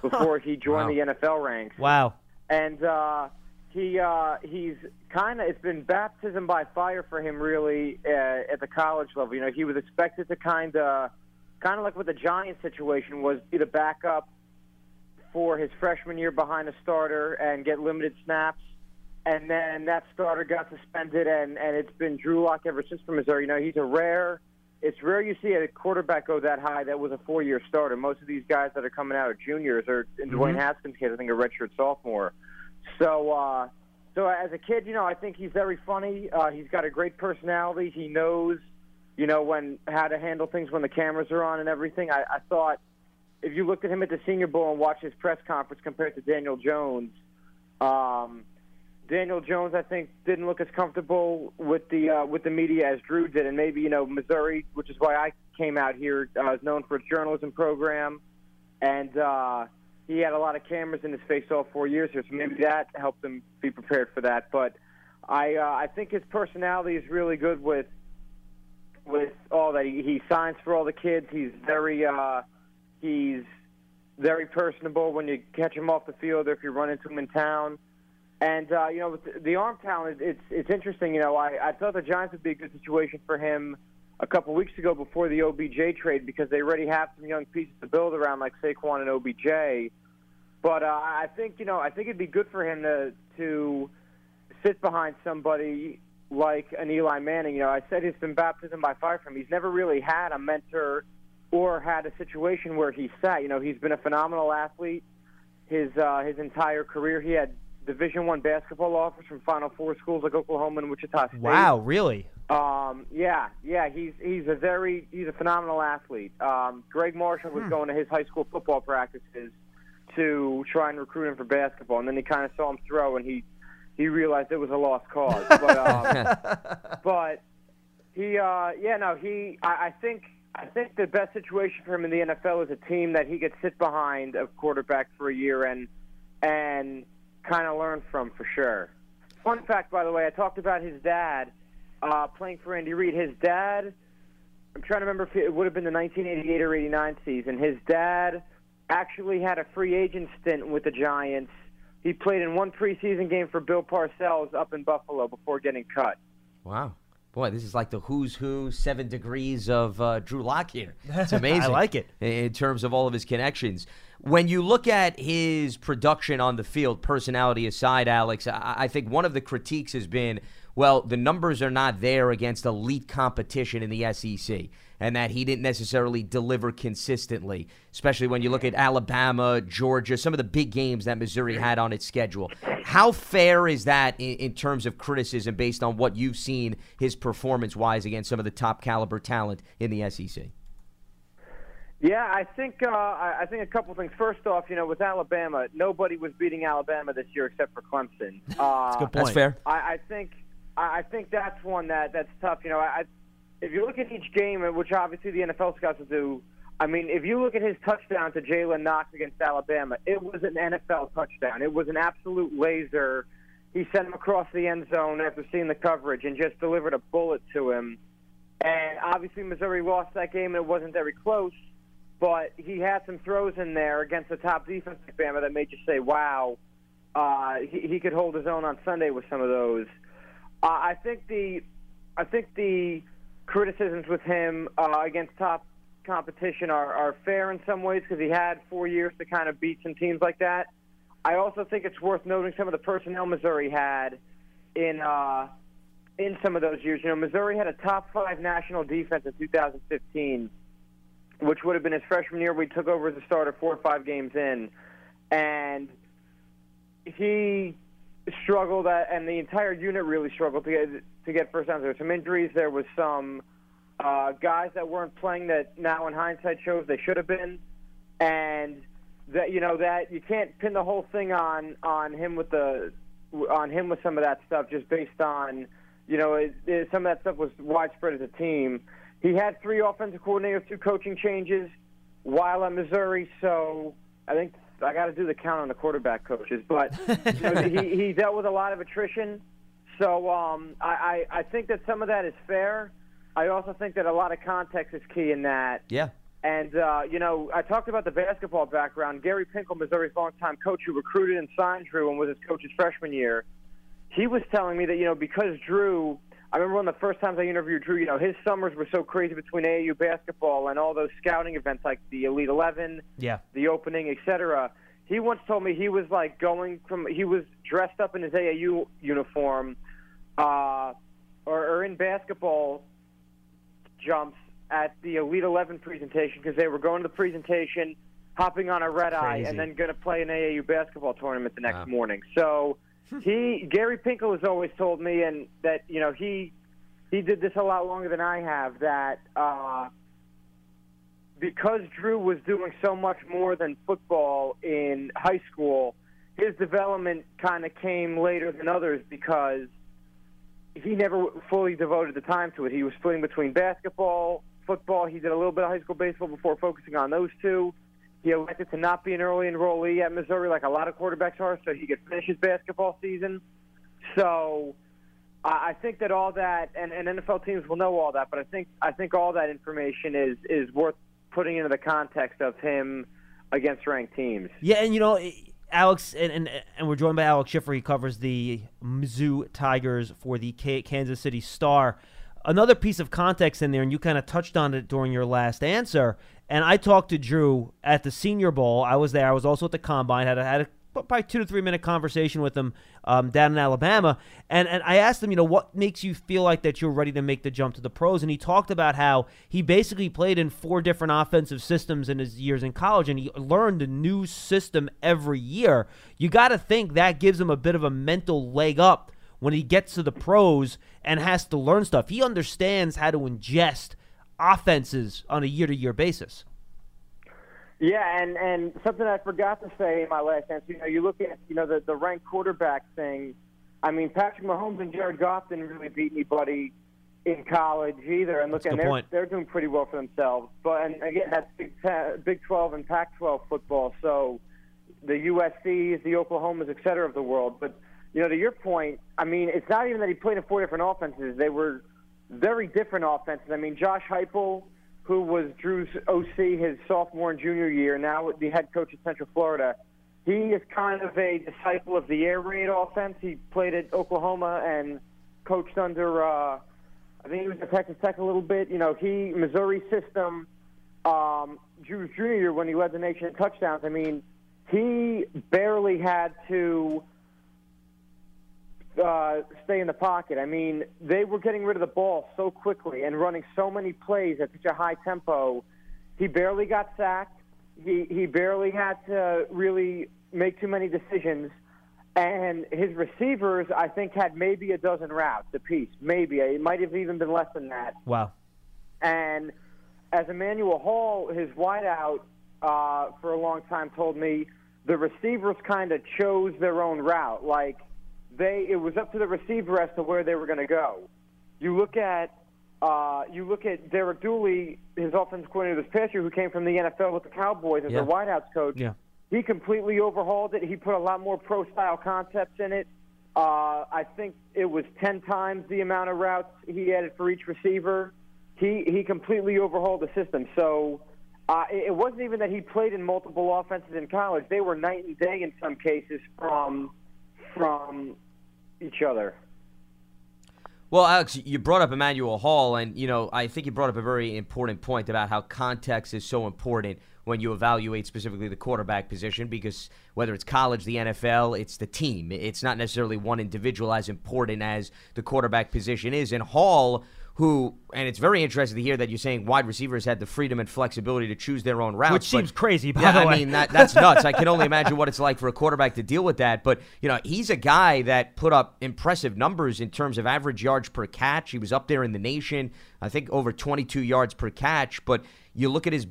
before he joined Wow. the NFL ranks Wow. and uh, he uh, he's kind of it's been baptism by fire for him really uh, at the college level. You know, he was expected to kind of kind of like what the Giants situation was, be the backup for his freshman year behind a starter and get limited snaps. And then that starter got suspended, and and it's been Drew Lock ever since for Missouri. You know, he's a rare. It's rare you see a quarterback go that high that was a four-year starter. Most of these guys that are coming out are juniors, or in Dwayne Haskins' case, I think a redshirt sophomore. So, uh, so as a kid, you know, I think he's very funny. Uh, he's got a great personality. He knows, you know, when how to handle things when the cameras are on and everything. I, I thought if you looked at him at the Senior Bowl and watched his press conference compared to Daniel Jones, um, Daniel Jones, I think, didn't look as comfortable with the uh, with the media as Drew did, and maybe you know Missouri, which is why I came out here, uh, is known for its journalism program, and uh, he had a lot of cameras in his face all four years here, so maybe that helped him be prepared for that. But I uh, I think his personality is really good with with all that. He, he signs for all the kids. He's very uh, he's very personable when you catch him off the field or if you run into him in town. And uh, you know, the- the arm talent, it's it's interesting. You know, I, I thought the Giants would be a good situation for him a couple weeks ago before the OBJ trade because they already have some young pieces to build around, like Saquon and OBJ. But uh, I think you know, I think it'd be good for him to to sit behind somebody like an Eli Manning. You know, I said it's been baptism by fire for him. He's never really had a mentor or had a situation where he sat. You know, he's been a phenomenal athlete his uh, his entire career. He had Division One basketball offers from Final Four schools like Oklahoma and Wichita State. Wow, really? Um, yeah, yeah, he's he's a very he's a phenomenal athlete. Um, Gregg Marshall was going to his high school football practices to try and recruit him for basketball, and then he kind of saw him throw, and he he realized it was a lost cause. But um, but he uh, yeah no he I, I think I think the best situation for him in the NFL is a team that he could sit behind a quarterback for a year and and kind of learn from for sure. Fun fact, by the way, I talked about his dad uh, playing for Andy Reid. His dad, I'm trying to remember if it would have been the 1988 or 89 season. His dad actually had a free agent stint with the Giants. He played in one preseason game for Bill Parcells up in Buffalo before getting cut. Wow. Boy, this is like the who's who, seven degrees of uh, Drew Lock here. It's amazing. I like it. In in terms of all of his connections. When you look at his production on the field, personality aside, Alex, I, I think one of the critiques has been well, the numbers are not there against elite competition in the SEC, and that he didn't necessarily deliver consistently, especially when you look at Alabama, Georgia, some of the big games that Missouri had on its schedule. How fair is that in, in terms of criticism based on what you've seen his performance wise against some of the top caliber talent in the SEC? Yeah, I think uh, I think a couple things. First off, you know, with Alabama, nobody was beating Alabama this year except for Clemson. Uh, that's, that's fair. I, I think I think that's one that that's tough. You know, I, if you look at each game, which obviously the NFL scouts will do. I mean, if you look at his touchdown to Jalen Knox against Alabama, it was an NFL touchdown. It was an absolute laser. He sent him across the end zone after seeing the coverage and just delivered a bullet to him. And obviously, Missouri lost that game, and it wasn't very close but he had some throws in there against the top defense of Bama that made you say, "Wow, uh, he, he could hold his own on Sunday with some of those." Uh, I think the, I think the criticisms with him uh, against top competition are, are fair in some ways because he had four years to kind of beat some teams like that. I also think it's worth noting some of the personnel Missouri had in uh, in some of those years. You know, Missouri had a top five national defense in 2015 which would have been his freshman year. We took over as a starter four or five games in, and he struggled, at, and the entire unit really struggled to get to get first downs. There were some injuries. There was some uh, guys that weren't playing that now in hindsight shows they should have been, and that you know that you can't pin the whole thing on on him with the on him with some of that stuff just based on you know it, it, some of that stuff was widespread as a team he had three offensive coordinators, two coaching changes while at Missouri. So I think I got to do the count on the quarterback coaches, but you know, he, he dealt with a lot of attrition. So um, I, I, I think that some of that is fair. I also think that a lot of context is key in that. Yeah. And, uh, you know, I talked about the basketball background. Gary Pinkel, Missouri's longtime coach who recruited and signed Drew and was his coach's freshman year, he was telling me that, you know, because Drew – I remember one of the first times I interviewed Drew. You know, his summers were so crazy between AAU basketball and all those scouting events like the Elite Eleven, yeah, the opening, etc. He once told me he was like going from he was dressed up in his AAU uniform, uh, or, or in basketball jumps at the Elite Eleven presentation because they were going to the presentation, hopping on a red eye, and then going to play an AAU basketball tournament the next wow. morning. So he Gary Pinkel has always told me, and that you know he he did this a lot longer than I have. That uh, because Drew was doing so much more than football in high school, his development kind of came later than others because he never fully devoted the time to it. He was splitting between basketball, football. He did a little bit of high school baseball before focusing on those two. He elected to not be an early enrollee at Missouri like a lot of quarterbacks are, so he could finish his basketball season. So I think that all that, and, and NFL teams will know all that, but I think I think all that information is is worth putting into the context of him against ranked teams. Yeah, and you know. Alex and, and and we're joined by Alex Schiffer. He covers the Mizzou Tigers for the K- Kansas City Star. Another piece of context in there, and you kind of touched on it during your last answer, and I talked to Drew at the Senior Bowl. I was there. I was also at the combine. Had a, had a probably two to three minute conversation with him um, down in Alabama, and and I asked him, you know, what makes you feel like that you're ready to make the jump to the pros? And he talked about how he basically played in four different offensive systems in his years in college, and he learned a new system every year. You got to think that gives him a bit of a mental leg up when he gets to the pros and has to learn stuff. He understands how to ingest offenses on a year to year basis. Yeah, and and something I forgot to say in my last answer. You know, you look at you know the the ranked quarterback thing. I mean, Patrick Mahomes and Jared Goff didn't really beat anybody in college either, and look, that's and they're point. they're doing pretty well for themselves. But and again, that's Big 10, Big 12 and Pac-12 football. So the USC's, the Oklahomas, et cetera, of the world. But you know, to your point, I mean, it's not even that he played in four different offenses. They were very different offenses. I mean, Josh Heupel, who was Drew's OC his sophomore and junior year, now the head coach at Central Florida, he is kind of a disciple of the air raid offense. He played at Oklahoma and coached under, uh, I think he was at Texas Tech a little bit. You know, he Missouri system um, Drews Jr. year when he led the nation in touchdowns. I mean, he barely had to uh, stay in the pocket. I mean, they were getting rid of the ball so quickly and running so many plays at such a high tempo. He barely got sacked. He he barely had to really make too many decisions. And his receivers, I think, had maybe a dozen routes apiece. Maybe it might have even been less than that. Wow. And as Emmanuel Hall, his wideout, uh, for a long time, told me the receivers kind of chose their own route. Like they, it was up to the receiver as to where they were going to go. You look at, uh, you look at Derek Dooley, his offensive coordinator this past year, who came from the NFL with the Cowboys as Yeah. their wideouts coach. Yeah. He completely overhauled it. He put a lot more pro style concepts in it. Uh, I think it was 10 times the amount of routes he added for each receiver. He, he completely overhauled the system. So uh, it, it wasn't even that he played in multiple offenses in college. They were night and day in some cases from, from each other. Well, Alex, you brought up Emmanuel Hall, and you know I think you brought up a very important point about how context is so important when you evaluate specifically the quarterback position. Because whether it's college, the NFL, it's the team. It's not necessarily one individual as important as the quarterback position is. And Hall, who, and it's very interesting to hear that you're saying wide receivers had the freedom and flexibility to choose their own routes, Which but- seems crazy, by yeah, the I mean that that's nuts. I can only imagine what it's like for a quarterback to deal with that. But you know, he's a guy that put up impressive numbers in terms of average yards per catch. He was up there in the nation. I think over 22 yards per catch. But you look at his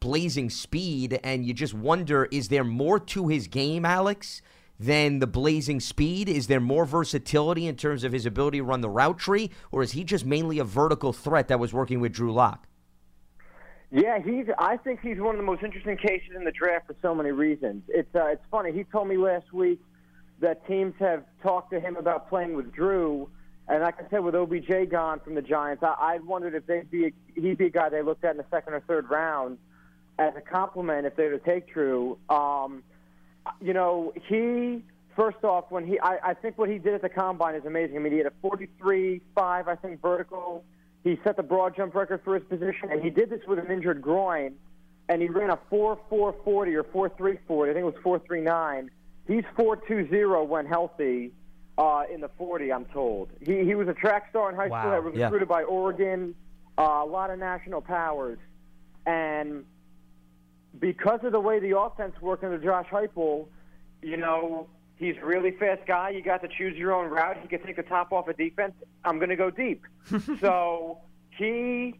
blazing speed, and you just wonder: is there more to his game, Alex? Than the blazing speed? Is there more versatility in terms of his ability to run the route tree, or is he just mainly a vertical threat that was working with Drew Lock? Yeah, he's. I think he's one of the most interesting cases in the draft for so many reasons. It's uh, it's funny. He told me last week that teams have talked to him about playing with Drew, and like I said, with OBJ gone from the Giants, I, I wondered if they'd be he'd be a guy they looked at in the second or third round as a compliment if they were to take Drew. Um, you know, he first off when he I, I think what he did at the combine is amazing. I mean, he had a 43-5, I think, vertical. He set the broad jump record for his position, and he did this with an injured groin. And he ran a 4-4-40 or 4-3-40. I think it was 4-3-9. He's 4-2-0 when healthy uh, in the 40. I'm told he he was a track star in high Wow. school that was Yeah. recruited by Oregon, uh, a lot of national powers, and because of the way the offense worked under Josh Heupel, you know, he's a really fast guy. You got to choose your own route. He can take the top off of defense. I'm going to go deep. so he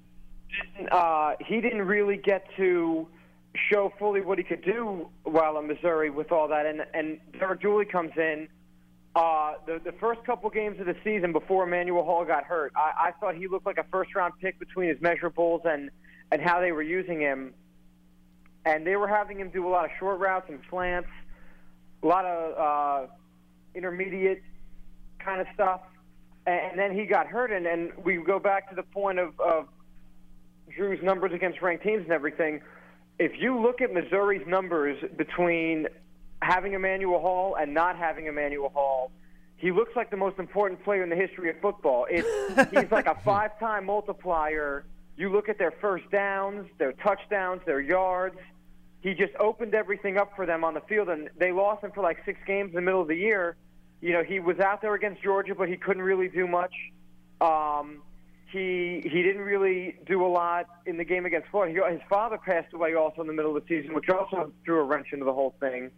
didn't, uh, he didn't really get to show fully what he could do while in Missouri with all that. And and Derek Dooley comes in. Uh, the the first couple games of the season before Emmanuel Hall got hurt, I, I thought he looked like a first round pick between his measurables and and how they were using him and they were having him do a lot of short routes and slants, a lot of uh, intermediate kind of stuff. And, and then he got hurt, and, and we go back to the point of, of Drew's numbers against ranked teams and everything. If you look at Missouri's numbers between having Emmanuel Hall and not having Emmanuel Hall, he looks like the most important player in the history of football. It's, he's like a five-time multiplier. You look at their first downs, their touchdowns, their yards. He just opened everything up for them on the field, and they lost him for like six games in the middle of the year. You know, he was out there against Georgia, but he couldn't really do much. Um, he he didn't really do a lot in the game against Florida. He, his father passed away also in the middle of the season, which also threw a wrench into the whole thing.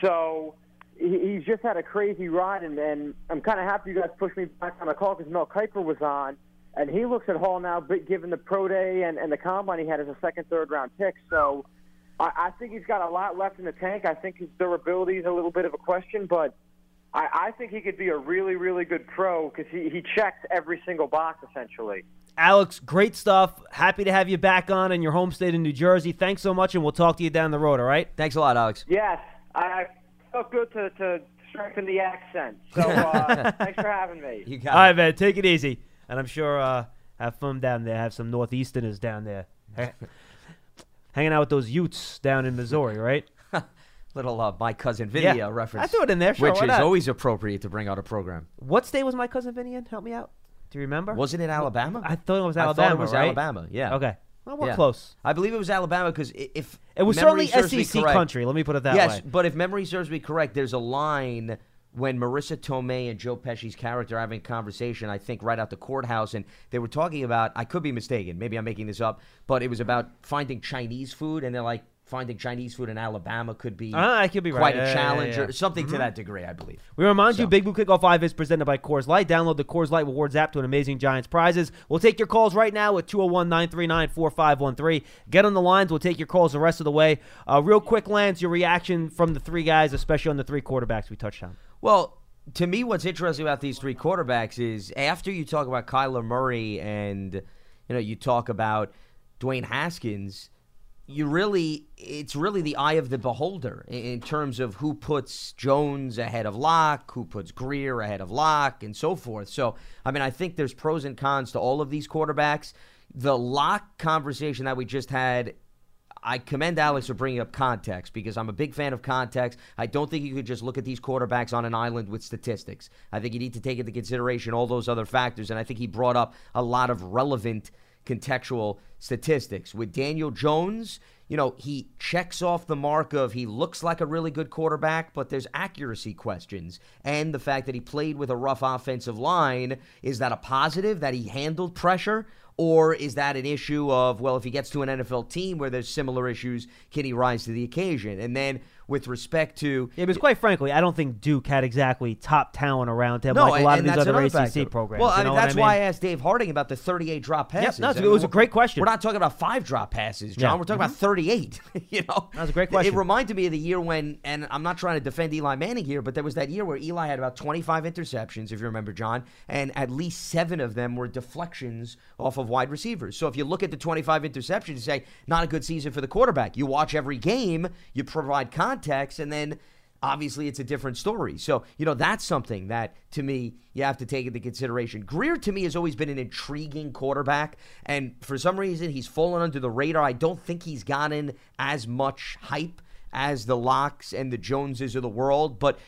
So he, he's just had a crazy ride, and, and I'm kind of happy you guys pushed me back on the call because Mel Kiper was on, and he looks at Hall now, but given the pro day and, and the combine he had as a second, third round pick. So I, I think he's got a lot left in the tank. I think his durability is a little bit of a question, but I, I think he could be a really, really good pro because he, he checks every single box essentially. Alex, great stuff. Happy to have you back on in your home state in New Jersey. Thanks so much, and we'll talk to you down the road, all right? Thanks a lot, Alex. Yes, I, I felt good to, to strengthen the accent. So uh, thanks for having me. You got All right, it. man. Take it easy. And I'm sure uh, have fun down there. Have some Northeasterners down there. Hanging out with those Utes down in Missouri, right? Little uh, my cousin Vinny Yeah. uh, reference. I threw it in there, sure, which is not? always appropriate to bring out a program. What state was my cousin Vinny in? Help me out. Do you remember? Wasn't it Alabama? I thought it was I Alabama. thought it was right? Alabama. Yeah. Okay. Well, we're Yeah. close. I believe it was Alabama because if It was certainly SEC correct- country. Let me put it that yes, way. Yes, but if memory serves me correct, there's a line when Marisa Tomei and Joe Pesci's character are having a conversation. I think right out the courthouse, and they were talking about. I could be mistaken. Maybe I'm making this up, but it was about finding Chinese food, and they're like finding Chinese food in Alabama could be Ah, I could be right. quite Yeah, a yeah, challenge yeah, yeah. or something to that degree. I believe. We remind you, So- Big Blue Kickoff Live is presented by Coors Light. Download the Coors Light Rewards app to an amazing Giants prizes. We'll take your calls right now at 201 939 4513. Get on the lines. We'll take your calls the rest of the way. Uh, real quick, Lance, your reaction from the three guys, especially on the three quarterbacks we touched on. Well, to me, what's interesting about these three quarterbacks is after you talk about Kyler Murray and you know you talk about Dwayne Haskins, you really it's really the eye of the beholder in, terms of who puts Jones ahead of Lock, who puts Grier ahead of Lock, and so forth. So, I mean, I think there's pros and cons to all of these quarterbacks. The Lock conversation that we just had I commend Alex for bringing up context because I'm a big fan of context. I don't think you could just look at these quarterbacks on an island with statistics. I think you need to take into consideration all those other factors, and I think he brought up a lot of relevant contextual statistics. With Daniel Jones, you know, he checks off the mark of he looks like a really good quarterback, but there's accuracy questions. And the fact that he played with a rough offensive line, is that a positive that he handled pressure? Or is that an issue of, well, if he gets to an NFL team where there's similar issues, can he rise to the occasion? And then with respect to. Yeah, because quite frankly, I don't think Duke had exactly top talent around him No, like a lot of these other ACC factor. programs. Well, I mean, that's I why I asked Dave Harding about the 38 drop passes. no, it was a great question. We're not talking about five drop passes, John. Yeah. We're talking about mm-hmm. 38. you know, That was a great question. It reminded me of the year when, and I'm not trying to defend Eli Manning here, but there was that year where Eli had about 25 interceptions, if you remember, John, and at least seven of them were deflections off of wide receivers. So if you look at the 25 interceptions, you say not a good season for the quarterback. You watch every game, you provide context, and then obviously it's a different story. So, you know, that's something that to me you have to take into consideration. Grier to me has always been an intriguing quarterback, and for some reason he's fallen under the radar. I don't think he's gotten as much hype as the Locks and the Joneses of the world, but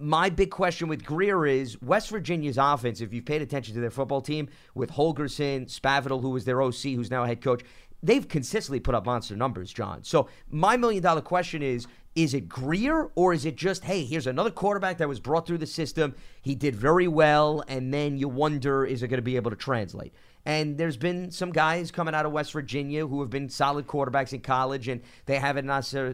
my big question with Grier is West Virginia's offense, if you've paid attention to their football team with Holgorsen, Spavital, who was their OC, who's now a head coach, they've consistently put up monster numbers, John. So my million dollar question is is it Grier or is it just, hey, here's another quarterback that was brought through the system. He did very well, and then you wonder, is it going to be able to translate? And there's been some guys coming out of West Virginia who have been solid quarterbacks in college, and they haven't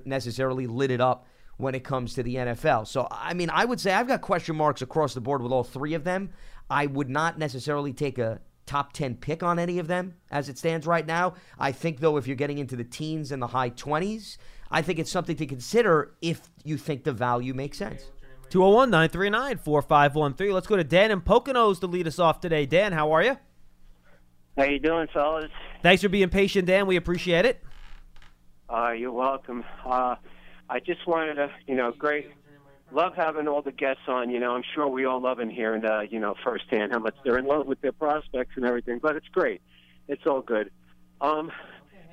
necessarily lit it up when it comes to the NFL. So, I mean, I would say I've got question marks across the board with all three of them. I would not necessarily take a top 10 pick on any of them as it stands right now. I think, though, if you're getting into the teens and the high 20s, I think it's something to consider if you think the value makes sense. 201 939 4513. Let's go to Dan and Poconos to lead us off today. Dan, how are you? How you doing, fellas? Thanks for being patient, Dan. We appreciate it. Uh, you're welcome. Uh, I just wanted to, you know, great. Love having all the guests on. You know, I'm sure we all love in here and hearing, uh, you know, firsthand how much they're in love with their prospects and everything. But it's great. It's all good. Um,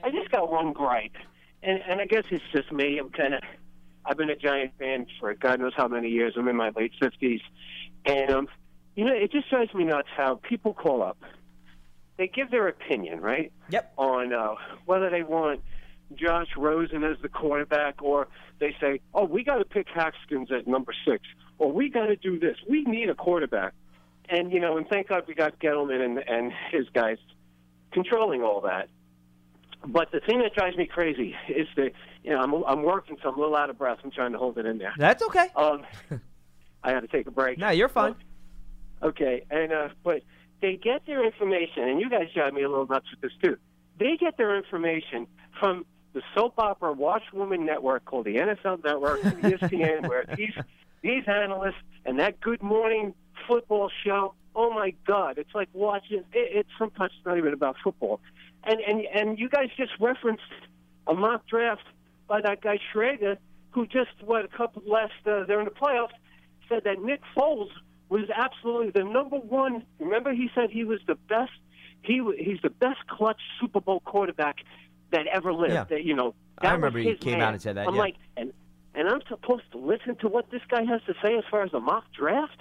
I just got one gripe, and and I guess it's just me. I'm kind of. I've been a Giant fan for God knows how many years. I'm in my late fifties, and um, you know, it just drives me nuts how people call up. They give their opinion, right? Yep. on uh, whether they want Josh Rosen as the quarterback or they say, oh, we got to pick Haskins at number six or we got to do this. We need a quarterback. And, you know, and thank God we got Gettleman and, and his guys controlling all that. But the thing that drives me crazy is that, you know, I'm, I'm working, so I'm a little out of breath. I'm trying to hold it in there. That's okay. Um, I had to take a break. No, you're fine. Okay, and uh, but they get their information, and you guys drive me a little nuts with this too. They get their information from the soap opera Watchwoman network called the NFL Network, ESPN, where these these analysts and that Good Morning Football show. Oh my God, it's like watching. It, it's sometimes not even about football, and and and you guys just referenced a mock draft by that guy Schrager, who just what a couple last uh, they're in the playoffs said that Nick Foles was absolutely the number one. Remember, he said he was the best. He he's the best clutch Super Bowl quarterback that ever lived. Yeah. That you know. I remember he came man. out and said that, I'm yeah. like, and and I'm supposed to listen to what this guy has to say as far as the mock draft.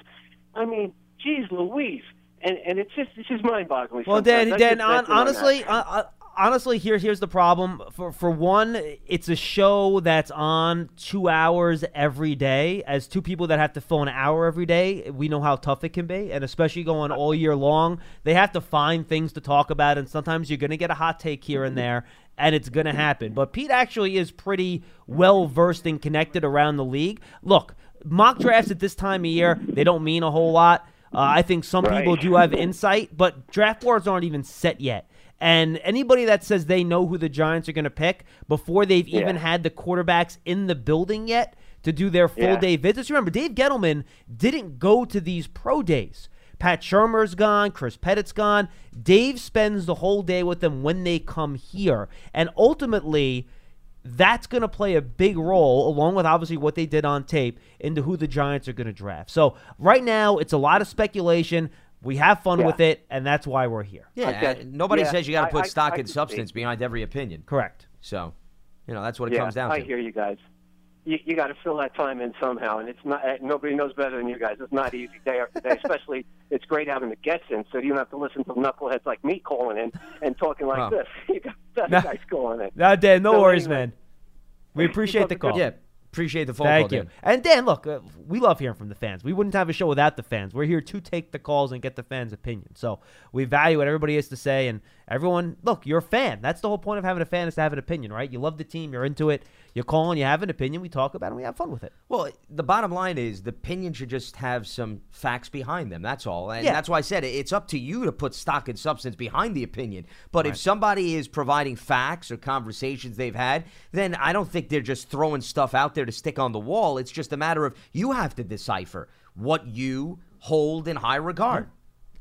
I mean, geez, Louise. And and it's just it's just mind-boggling. Well, sometimes. Dan, Dan, on, honestly, I, I, honestly, here here's the problem. For for one, it's a show that's on two hours every day. As two people that have to fill an hour every day, we know how tough it can be, and especially going all year long, they have to find things to talk about, and sometimes you're going to get a hot take here and mm-hmm. there. And it's going to happen. But Pete actually is pretty well versed and connected around the league. Look, mock drafts at this time of year, they don't mean a whole lot. Uh, I think some Right. people do have insight, but draft boards aren't even set yet. And anybody that says they know who the Giants are going to pick before they've even had the quarterbacks in the building yet to do their full Yeah. day visits. Remember, Dave Gettleman didn't go to these pro days. Pat Shurmur's gone, Chris Pettit's gone. Dave spends the whole day with them when they come here. And ultimately, that's going to play a big role, along with obviously what they did on tape, into who the Giants are going to draft. So right now, it's a lot of speculation. We have fun Yeah. with it, and that's why we're here. Yeah, Okay. nobody Yeah, says you got to put I- stock I in can substance see. behind every opinion. Correct. So, you know, that's what it yeah, comes down I to. I hear you guys. You, you got to fill that time in somehow, and it's not. uh, Nobody knows better than you guys. It's not easy day after day. Especially, it's great having the guests in, so you don't have to listen to knuckleheads like me calling in and talking like Wow. this. You got that Nah. guys calling in. No, Dan, no So worries, anyway. man. We appreciate the call. Yeah, appreciate the phone Thank call. you. Dan. And Dan, look, uh, we love hearing from the fans. We wouldn't have a show without the fans. We're here to take the calls and get the fans' opinion. So we value what everybody has to say. And everyone, look, you're a fan. That's the whole point of having a fan is to have an opinion, right? You love the team, you're into it, you call and you have an opinion, we talk about it, and we have fun with it. Well, the bottom line is the opinion should just have some facts behind them. That's all. And Yeah. that's why I said it, it's up to you to put stock and substance behind the opinion. But if somebody is providing facts or conversations they've had, then I don't think they're just throwing stuff out there to stick on the wall. It's just a matter of you have to decipher what you hold in high regard.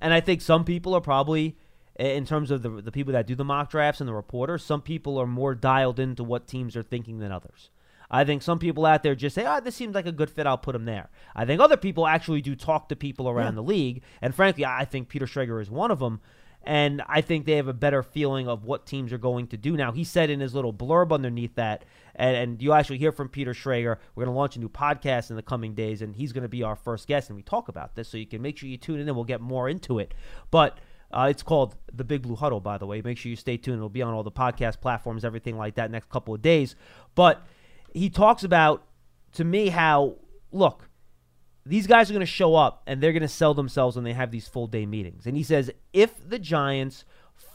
And I think some people are probably, in terms of the the people that do the mock drafts and the reporters, some people are more dialed into what teams are thinking than others. I think some people out there just say, "Oh, this seems like a good fit. I'll put him there." I think other people actually do talk to people around the league, and frankly, I think Peter Schrager is one of them. And I think they have a better feeling of what teams are going to do now. He said in his little blurb underneath that, and, and you actually hear from Peter Schrager. We're going to launch a new podcast in the coming days, and he's going to be our first guest, and we talk about this. So you can make sure you tune in, and we'll get more into it. But uh, it's called the Big Blue Huddle, by the way. Make sure you stay tuned. It'll be on all the podcast platforms, everything like that, next couple of days. But he talks about, to me, how look, these guys are going to show up and they're going to sell themselves when they have these full day meetings. And he says if the Giants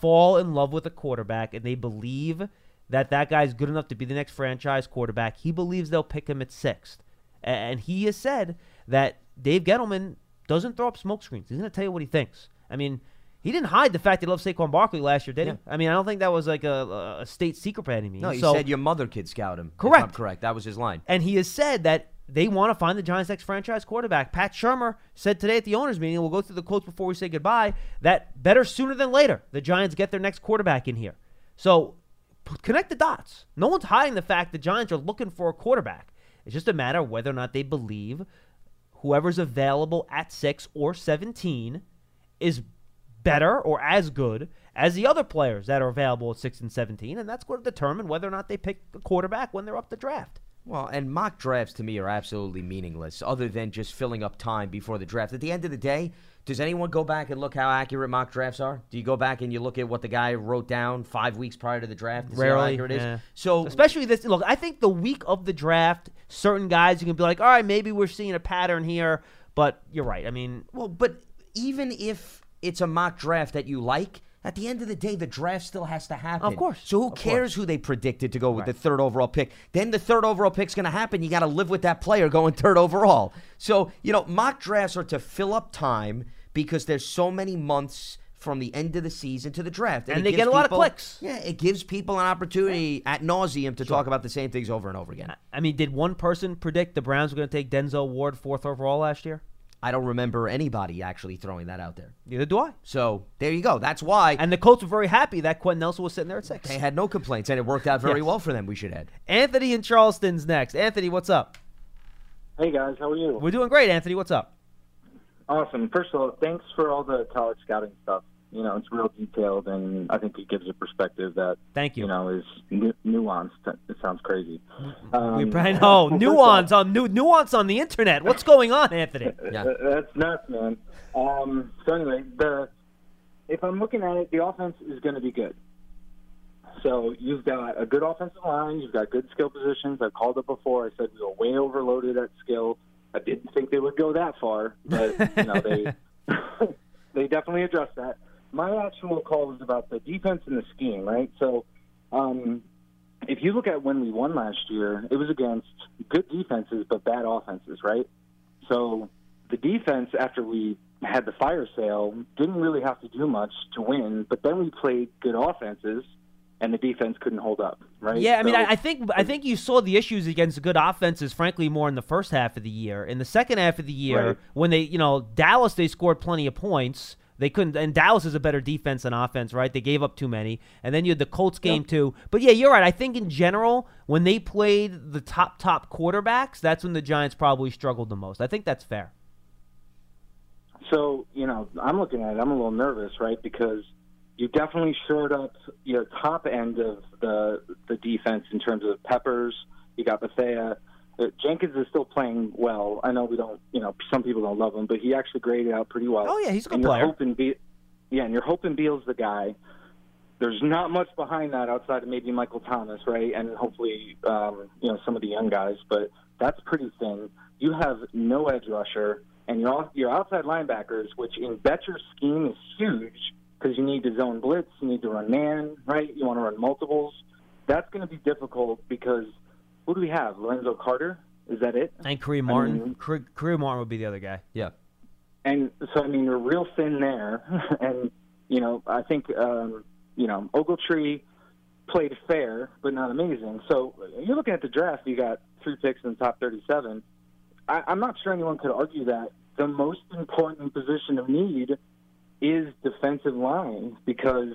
fall in love with a quarterback and they believe that that guy's good enough to be the next franchise quarterback, he believes they'll pick him at sixth. And he has said that Dave Gettleman doesn't throw up smoke screens. He's going to tell you what he thinks. I mean, he didn't hide the fact that he loved Saquon Barkley last year, did Yeah. he? I mean, I don't think that was like a, a state secret by any means. No, you So- said your mother could scout him. Correct. I'm correct. That was his line. and he has said that they want to find the Giants' next franchise quarterback. Pat Shurmur said today at the owners' meeting, we'll go through the quotes before we say goodbye, that better sooner than later, the Giants get their next quarterback in here. So p- connect the dots. No one's hiding the fact the Giants are looking for a quarterback. It's just a matter of whether or not they believe whoever's available at 6 or 17 is better or as good as the other players that are available at 6 and 17, and that's going to determine whether or not they pick the quarterback when they're up the draft. Well, and mock drafts to me are absolutely meaningless, other than just filling up time before the draft. At the end of the day, does anyone go back and look how accurate mock drafts are? Do you go back and you look at what the guy wrote down five weeks prior to the draft? To Rarely, accurate it is? yeah. So Especially this. Look, I think the week of the draft, certain guys you can be like, all right, maybe we're seeing a pattern here. But you're right. I mean, Well, but even if it's a mock draft that you like, at the end of the day, the draft still has to happen. Of course, So who cares who they predicted to go with Right. the third overall pick? Then the third overall pick's going to happen. You got to live with that player going third overall. So, you know, mock drafts are to fill up time because there's so many months from the end of the season to the draft. And it they get a lot of clicks. Yeah, it gives people an opportunity at nauseum to talk about the same things over and over again. I mean, did one person predict the Browns were going to take Denzel Ward fourth overall last year? I don't remember anybody actually throwing that out there. Neither do I. So there you go. That's why And the Colts were very happy that Quenton Nelson was sitting there at six. They had no complaints, and it worked out very Yes. well for them. We should add. Anthony in Charleston's next. Anthony, what's up? Hey guys, how are you? We're doing great, Anthony. What's up? Awesome. First of all, thanks for all the college scouting stuff. You know, it's real detailed, and I think it gives a perspective that Thank you. you know is nu- nuanced. It sounds crazy. Um, we I know well, first of all, nuance on nu- nuance on the internet. What's going on, Anthony? Yeah. That's nuts, man. Um, so anyway, the if I'm looking at it, the offense is going to be good. So you've got a good offensive line, you've got good skill positions. I've called it before. I said we were way overloaded at skill. I didn't think they would go that far, but you know they they definitely addressed that. My actual call was about the defense and the scheme, right? So um, if you look at when we won last year, it was against good defenses but bad offenses, right? So the defense, after we had the fire sale, didn't really have to do much to win, but then we played good offenses and the defense couldn't hold up, right? Yeah, I mean, So- I, I think I think you saw the issues against good offenses, frankly, more in the first half of the year. In the second half of the year, Right. when they, you know, Dallas, they scored plenty of points. They couldn't, and Dallas is a better defense than offense, right? They gave up too many, and then you had the Colts game too. But yeah, you're right. I think in general, when they played the top top quarterbacks, that's when the Giants probably struggled the most. I think that's fair. So, you know, I'm looking at it, I'm a little nervous, right? Because you definitely shored up your top end of the the defense in terms of Peppers. You got Bethea. Uh, Jenkins is still playing well. I know we don't, you know, some people don't love him, but he actually graded out pretty well. Oh yeah, he's a good and you're player. hoping Be- yeah, and you're hoping Beal's the guy. There's not much behind that outside of maybe Michael Thomas, right? And hopefully, um, you know, some of the young guys, but that's pretty thin. You have no edge rusher, and your off- your outside linebackers, which in Bettcher's scheme is huge because you need to zone blitz, you need to run man, right? You want to run multiples. That's going to be difficult because who do we have? Lorenzo Carter? Is that it? And Kareem Martin, mean- Kare- Kareem Martin would be the other guy. Yeah. and so I mean, you're real thin there, and you know, I think um, you know Ogletree played fair, but not amazing. So you're looking at the draft. You got three picks in the top 37. I, I'm not sure anyone could argue that the most important position of need is defensive line because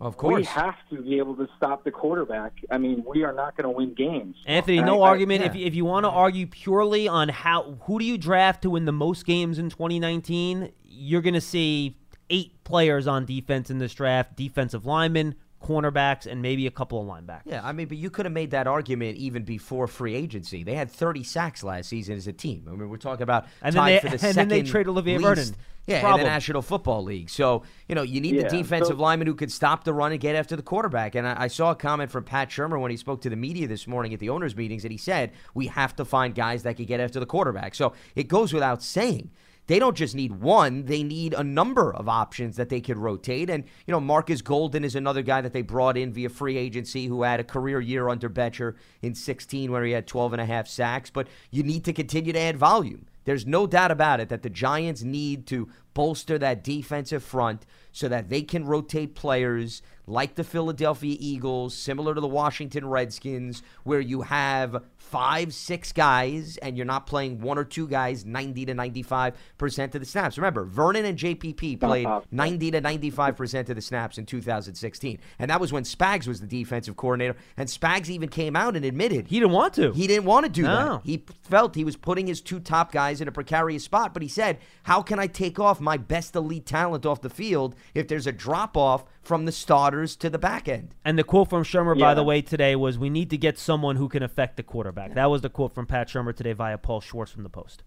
Of course. we have to be able to stop the quarterback. I mean, we are not going to win games. Anthony, And no I- I- argument. If, yeah. if you want to argue purely on how who do you draft to win the most games in 2019, you're going to see eight players on defense in this draft: defensive linemen, cornerbacks, and maybe a couple of linebackers. Yeah, I mean, but you could have made that argument even before free agency. They had 30 sacks last season as a team. I mean, we're talking about And then they- for the and second then they trade Olivier least, Vernon. Yeah, in the National Football League. So you know, you need Yeah, the defensive so- lineman who could stop the run and get after the quarterback. And I, I saw a comment from Pat Shurmur when he spoke to the media this morning at the owners' meetings, and he said we have to find guys that can get after the quarterback. So it goes without saying. They don't just need one, they need a number of options that they could rotate. And, you know, Marcus Golden is another guy that they brought in via free agency who had a career year under Bettcher in 16 where he had 12 and a half sacks. But you need to continue to add volume. There's no doubt about it that the Giants need to bolster that defensive front so that they can rotate players like the Philadelphia Eagles, similar to the Washington Redskins, where you have five, six guys and you're not playing one or two guys 90 to 95% of the snaps. Remember, Vernon and JPP played Uh-huh. 90 to 95% of the snaps in 2016. And that was when Spags was the defensive coordinator. And Spags even came out and admitted He didn't want to. he didn't want to do No. that. He felt he was putting his two top guys in a precarious spot, but he said, How can I take off my best elite talent off the field if there's a drop off from the starters to the back end? And the quote from Shurmur, by the way, today was, "We need to get someone who can affect the quarterback." That was the quote from Pat Shurmur today via Paul Schwartz from the Post.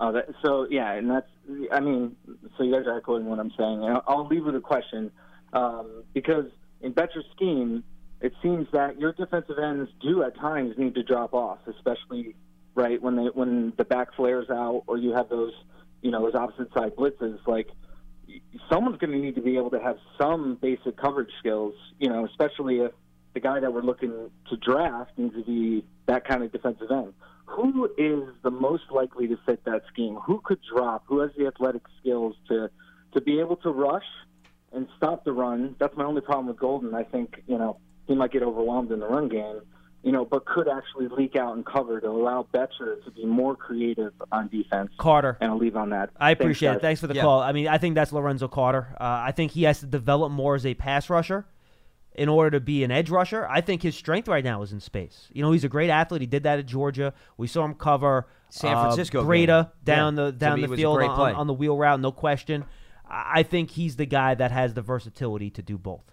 Oh, that, so yeah, and that's I mean, so you guys are echoing what I'm saying. And I'll, I'll leave with a question um, because in Bettcher's scheme, it seems that your defensive ends do at times need to drop off, especially right when they when the back flares out or you have those you know those opposite side blitzes. Like someone's going to need to be able to have some basic coverage skills, you know, especially if the guy that we're looking to draft needs to be that kind of defensive end. Who is the most likely to fit that scheme? Who could drop? Who has the athletic skills to to be able to rush and stop the run? That's my only problem with Golden. I think you know he might get overwhelmed in the run game, you know, but could actually leak out and cover to allow Bettcher to be more creative on defense. Carter. And I'll leave on that. I Thanks, appreciate guys. it. Thanks for the Yeah. call. I mean, I think that's Lorenzo Carter. Uh, I think he has to develop more as a pass rusher in order to be an edge rusher. I think his strength right now is in space. You know, he's a great athlete. He did that at Georgia. We saw him cover San uh, Francisco Breda game. down Yeah. the down the it was a field on, on the wheel route, no question. I I think he's the guy that has the versatility to do both.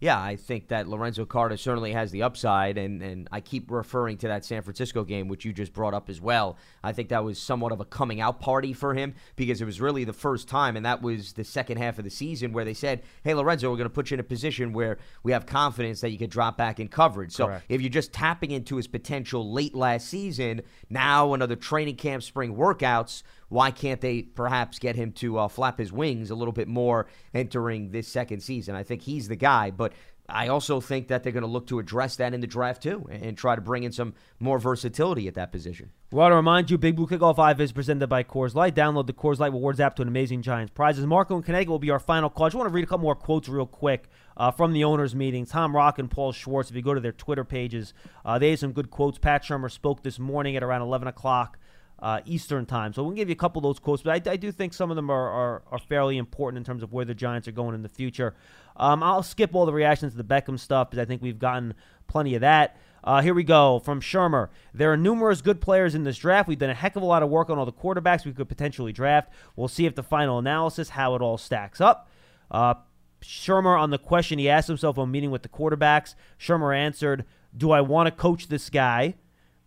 Yeah, I think that Lorenzo Carter certainly has the upside, and, and I keep referring to that San Francisco game, which you just brought up as well. I think that was somewhat of a coming out party for him because it was really the first time, and that was the second half of the season where they said, hey, Lorenzo, we're going to put you in a position where we have confidence that you could drop back in coverage. So Correct. if you're just tapping into his potential late last season, now another training camp, spring workouts, why can't they perhaps get him to uh, flap his wings a little bit more entering this second season? I think he's the guy, but I also think that they're going to look to address that in the draft too and, try to bring in some more versatility at that position. We want to remind you, Big Blue Kickoff Live is presented by Coors Light. Download the Coors Light Rewards app to an amazing Giants prizes. Marco and Connecticut will be our final call. I just want to read a couple more quotes real quick uh, from the owners' meeting. Tom Rock and Paul Schwartz, if you go to their Twitter pages, uh, they have some good quotes. Pat Shurmur spoke this morning at around 11 o'clock uh, Eastern time. So we'll give you a couple of those quotes, but I, I do think some of them are, are, are fairly important in terms of where the Giants are going in the future. Um, I'll skip all the reactions to the Beckham stuff because I think we've gotten plenty of that. Uh, here we go from Shurmur. There are numerous good players in this draft. We've done a heck of a lot of work on all the quarterbacks we could potentially draft. We'll see if the final analysis, how it all stacks up. Uh, Shurmur, on the question he asked himself on meeting with the quarterbacks, Shurmur answered, Do I want to coach this guy?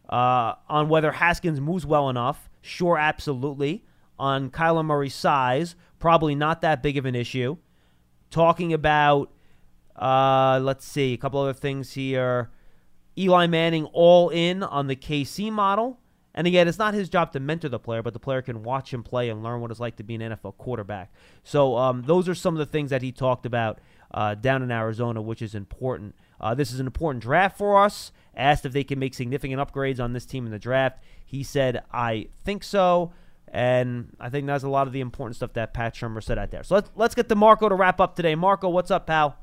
Uh, on whether Haskins moves well enough, sure, absolutely. On Kyler Murray's size, probably not that big of an issue. Talking about, uh, let's see, a couple other things here. Eli Manning all in on the KC model. And again, it's not his job to mentor the player, but the player can watch him play and learn what it's like to be an NFL quarterback. So um, those are some of the things that he talked about uh, down in Arizona, which is important. Uh, this is an important draft for us. Asked if they can make significant upgrades on this team in the draft. He said, I think so. And I think that's a lot of the important stuff that Pat Shurmur said out there. So let's, let's get to Marco to wrap up today. Marco, what's up, pal?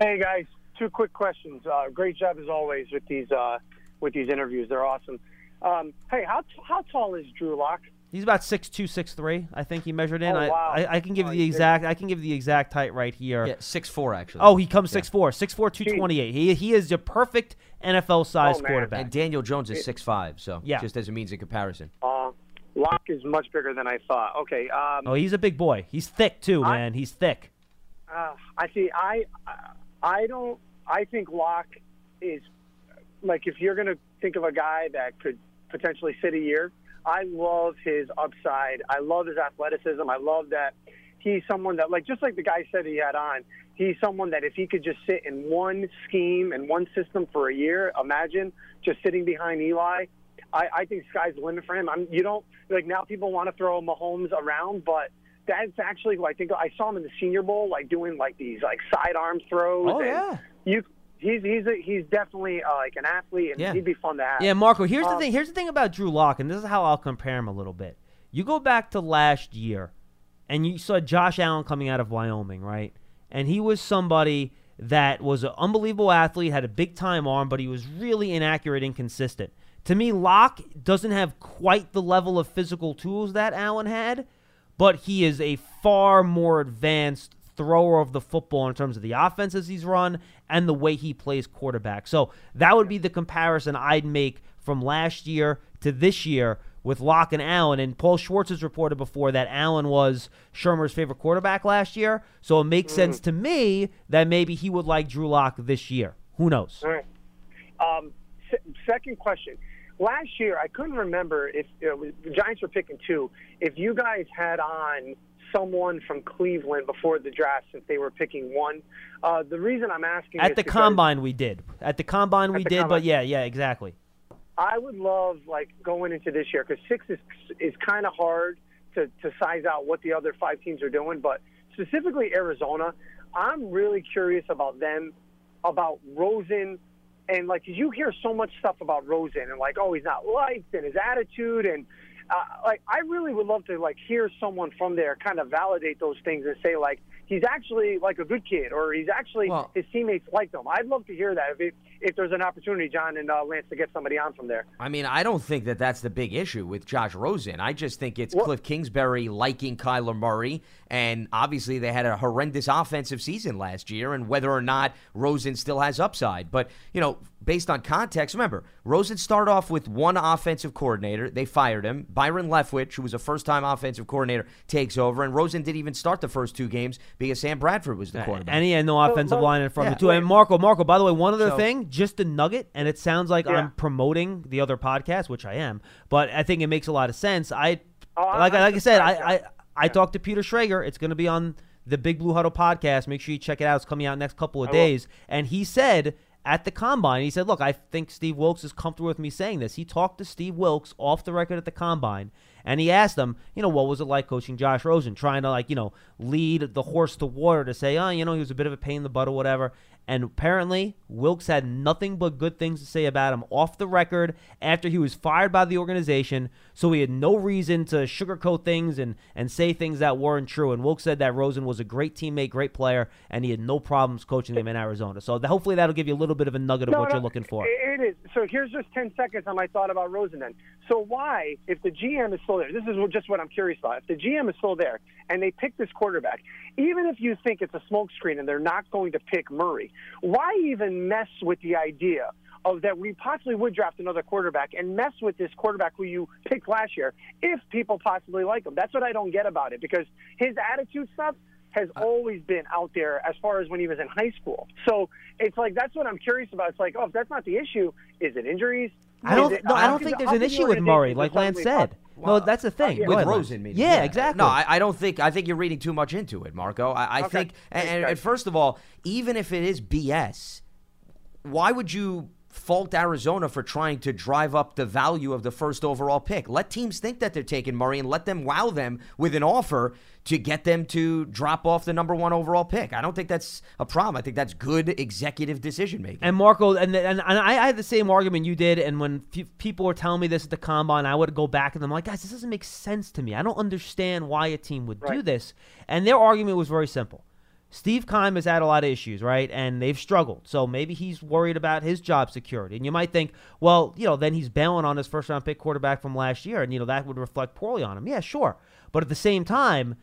Hey guys, two quick questions. Uh, great job as always with these uh, with these interviews. They're awesome. Um, hey, how t- how tall is Drew Lock? He's about six two, six three. I think he measured in. Oh, I, wow. I, I can give Oh, you the exact. I can give the exact height right here. Yeah, six four actually. Oh, he comes six four, six four, two twenty eight. He he is a perfect NFL size Oh, quarterback. and Daniel Jones is six five, so Yeah. just as a means of comparison. Uh, Lock is much bigger than I thought. Okay. Um, oh, he's a big boy. He's thick too, I- man. He's thick. Uh, I see. I I don't. I think Lock is like if you're going to think of a guy that could potentially sit a year. I love his upside. I love his athleticism. I love that he's someone that like just like the guy said he had on. He's someone that if he could just sit in one scheme and one system for a year, imagine just sitting behind Eli. I, I think sky's the limit for him. I'm, you don't like now. People want to throw Mahomes around, but that's actually who I think I saw him in the Senior Bowl, like doing like these like sidearm throws. Oh and yeah. you he's he's a, he's definitely uh, like an athlete, and Yeah. he'd be fun to have. Yeah, Marco. Here's the Um, thing. Here's the thing about Drew Lock, and this is how I'll compare him a little bit. You go back to last year, and you saw Josh Allen coming out of Wyoming, right? And he was somebody that was an unbelievable athlete, had a big time arm, but he was really inaccurate, and inconsistent. To me, Lock doesn't have quite the level of physical tools that Allen had, but he is a far more advanced thrower of the football in terms of the offenses he's run and the way he plays quarterback. So that would be the comparison I'd make from last year to this year with Lock and Allen. And Paul Schwartz has reported before that Allen was Shurmur's favorite quarterback last year. So it makes sense to me that maybe he would like Drew Lock this year. Who knows? All right. Um, se- second question. Last year, I couldn't remember if you know, the Giants were picking two. If you guys had on someone from Cleveland before the draft, since they were picking one, uh, the reason I'm asking At the combine, we did. At the combine, we the did. But yeah, yeah, exactly. I would love like going into this year because six is is kind of hard to to size out what the other five teams are doing, but specifically Arizona, I'm really curious about them, about Rosen, and like you hear so much stuff about Rosen and like oh he's not liked and his attitude and. Uh, like I really would love to like hear someone from there kind of validate those things and say like he's actually like a good kid or he's actually Well- his teammates like him. I'd love to hear that if it, if there's an opportunity, John and uh, Lance, to get somebody on from there. I mean, I don't think that that's the big issue with Josh Rosen. I just think it's Well- Cliff Kingsbury liking Kyler Murray, and obviously they had a horrendous offensive season last year, and whether or not Rosen still has upside. But you know, based on context, remember Rosen started off with one offensive coordinator. They fired him. Byron Leftwich, who was a first-time offensive coordinator, takes over, and Rosen didn't even start the first two games because Sam Bradford was the uh, quarterback. And he had no offensive but- line in front of Yeah. him too. And Marco, Marco. By the way, one other So- thing, just a nugget, and it sounds like Yeah. I'm promoting the other podcast, which I am, but I think it makes a lot of sense. I Oh, like I'm like I said, I surprised, I, I talked to Peter Schrager. It's going to be on the Big Blue Huddle podcast. Make sure you check it out. It's coming out next couple of I will. days. And he said at the combine, he said, "Look, I think Steve Wilks is comfortable with me saying this." He talked to Steve Wilks off the record at the combine, and he asked him, you know, what was it like coaching Josh Rosen, trying to like, you know, lead the horse to water to say, oh, you know, he was a bit of a pain in the butt or whatever. And apparently, Wilks had nothing but good things to say about him off the record after he was fired by the organization. So he had no reason to sugarcoat things and, and say things that weren't true. And Wilks said that Rosen was a great teammate, great player, and he had no problems coaching him in Arizona. So hopefully that'll give you a little bit of a nugget of No, what no, you're looking for. It is. So here's just 10 seconds on my thought about Rosen then. So why, if the GM is still there, this is just what I'm curious about. If the GM is still there and they pick this quarterback, even if you think it's a smokescreen and they're not going to pick Murray, why even mess with the idea of that we possibly would draft another quarterback and mess with this quarterback who you picked last year if people possibly like him? That's what I don't get about it because his attitude stuff has uh. always been out there as far as when he was in high school. So it's like that's what I'm curious about. It's like, oh, if that's not the issue, is it injuries? I don't. It- No, I don't think there's an issue with Murray, like Lance suddenly said. pop- no, that's the thing. yeah. With. Rosen, meaning. Yeah, exactly. No, I, I don't think. I think you're reading too much into it, Marco. I, I Okay. think, and, and, and first of all, even if it is BS, why would you fault Arizona for trying to drive up the value of the first overall pick? Let teams think that they're taking Murray and let them wow them with an offer to get them to drop off the number one overall pick. I don't think that's a problem. I think that's good executive decision making. And Marco, and and, and I, I had the same argument you did. And when f- people were telling me this at the combine, I would go back and I'm like, guys, this doesn't make sense to me. I don't understand why a team would do this. And their argument was very simple. Steve Keim has had a lot of issues, right? And they've struggled. So maybe he's worried about his job security. And you might think, well, you know, then he's bailing on his first round pick quarterback from last year. And, you know, that would reflect poorly on him. Yeah, sure. But at the same time,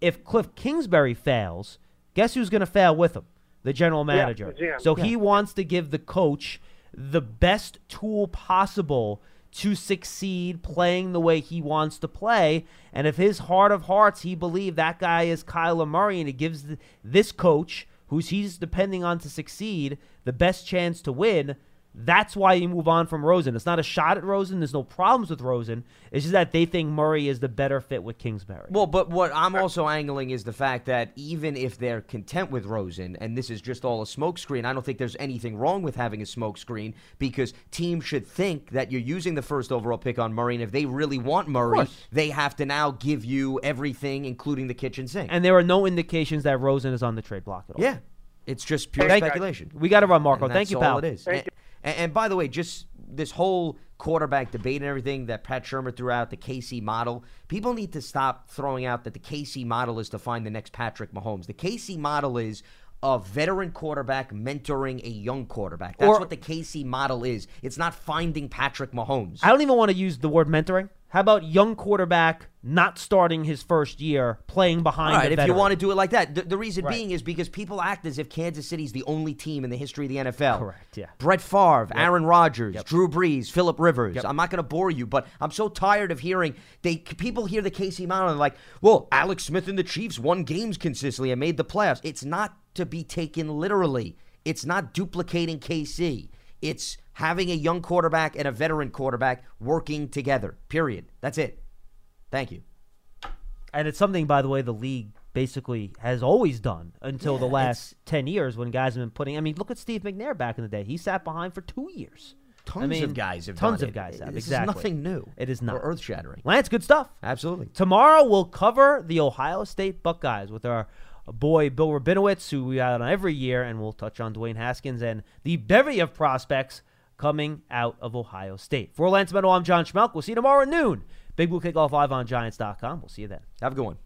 if Cliff Kingsbury fails, guess who's going to fail with him? The general manager. the GM. So he wants to give the coach the best tool possible to succeed playing the way he wants to play. And if his heart of hearts, he believes that guy is Kyler Murray and it gives this coach, who's he's depending on to succeed, the best chance to win, that's why you move on from Rosen. It's not a shot at Rosen. There's no problems with Rosen. It's just that they think Murray is the better fit with Kingsbury. Well, but what I'm also angling is the fact that even if they're content with Rosen, and this is just all a smokescreen, I don't think there's anything wrong with having a smokescreen because teams should think that you're using the first overall pick on Murray, and if they really want Murray, they have to now give you everything, including the kitchen sink. and there are no indications that Rosen is on the trade block at all. yeah, it's just pure Thank- speculation. We got to run, Marco. And Thank that's you, all pal. it is. And, and by the way, just this whole quarterback debate and everything that Pat Shurmur threw out, the KC model, people need to stop throwing out that the KC model is to find the next Patrick Mahomes. The KC model is a veteran quarterback mentoring a young quarterback. That's Or- what the KC model is. It's not finding Patrick Mahomes. I don't even want to use the word mentoring. How about young quarterback not starting his first year, playing behind All a if you want to do it like that. The, the reason Right. being is because people act as if Kansas City's the only team in the history of the NFL. Correct, yeah. Brett Favre, Aaron Rodgers, Yep. Drew Brees, Philip Rivers. Yep. I'm not going to bore you, but I'm so tired of hearing they people hear the KC model and they're like, well, Alex Smith and the Chiefs won games consistently and made the playoffs. It's not to be taken literally. It's not duplicating KC. It's having a young quarterback and a veteran quarterback working together. Period. That's it. Thank you. and it's something, by the way, the league basically has always done until the last 10 years when guys have been putting. I mean, look at Steve McNair back in the day. He sat behind for two years. Tons I mean, of guys have tons of guys have. This exactly. is nothing new. It is not. Earth shattering. Lance, good stuff. Absolutely. Tomorrow we'll cover the Ohio State Buckeyes with our boy Bill Rabinowitz, who we have on every year, and we'll touch on Dwayne Haskins and the bevy of prospects coming out of Ohio State. For Lance Meadow, I'm John Schmelk. We'll see you tomorrow at noon. Big Blue Kickoff Live on Giants.com. We'll see you then. Have a good one.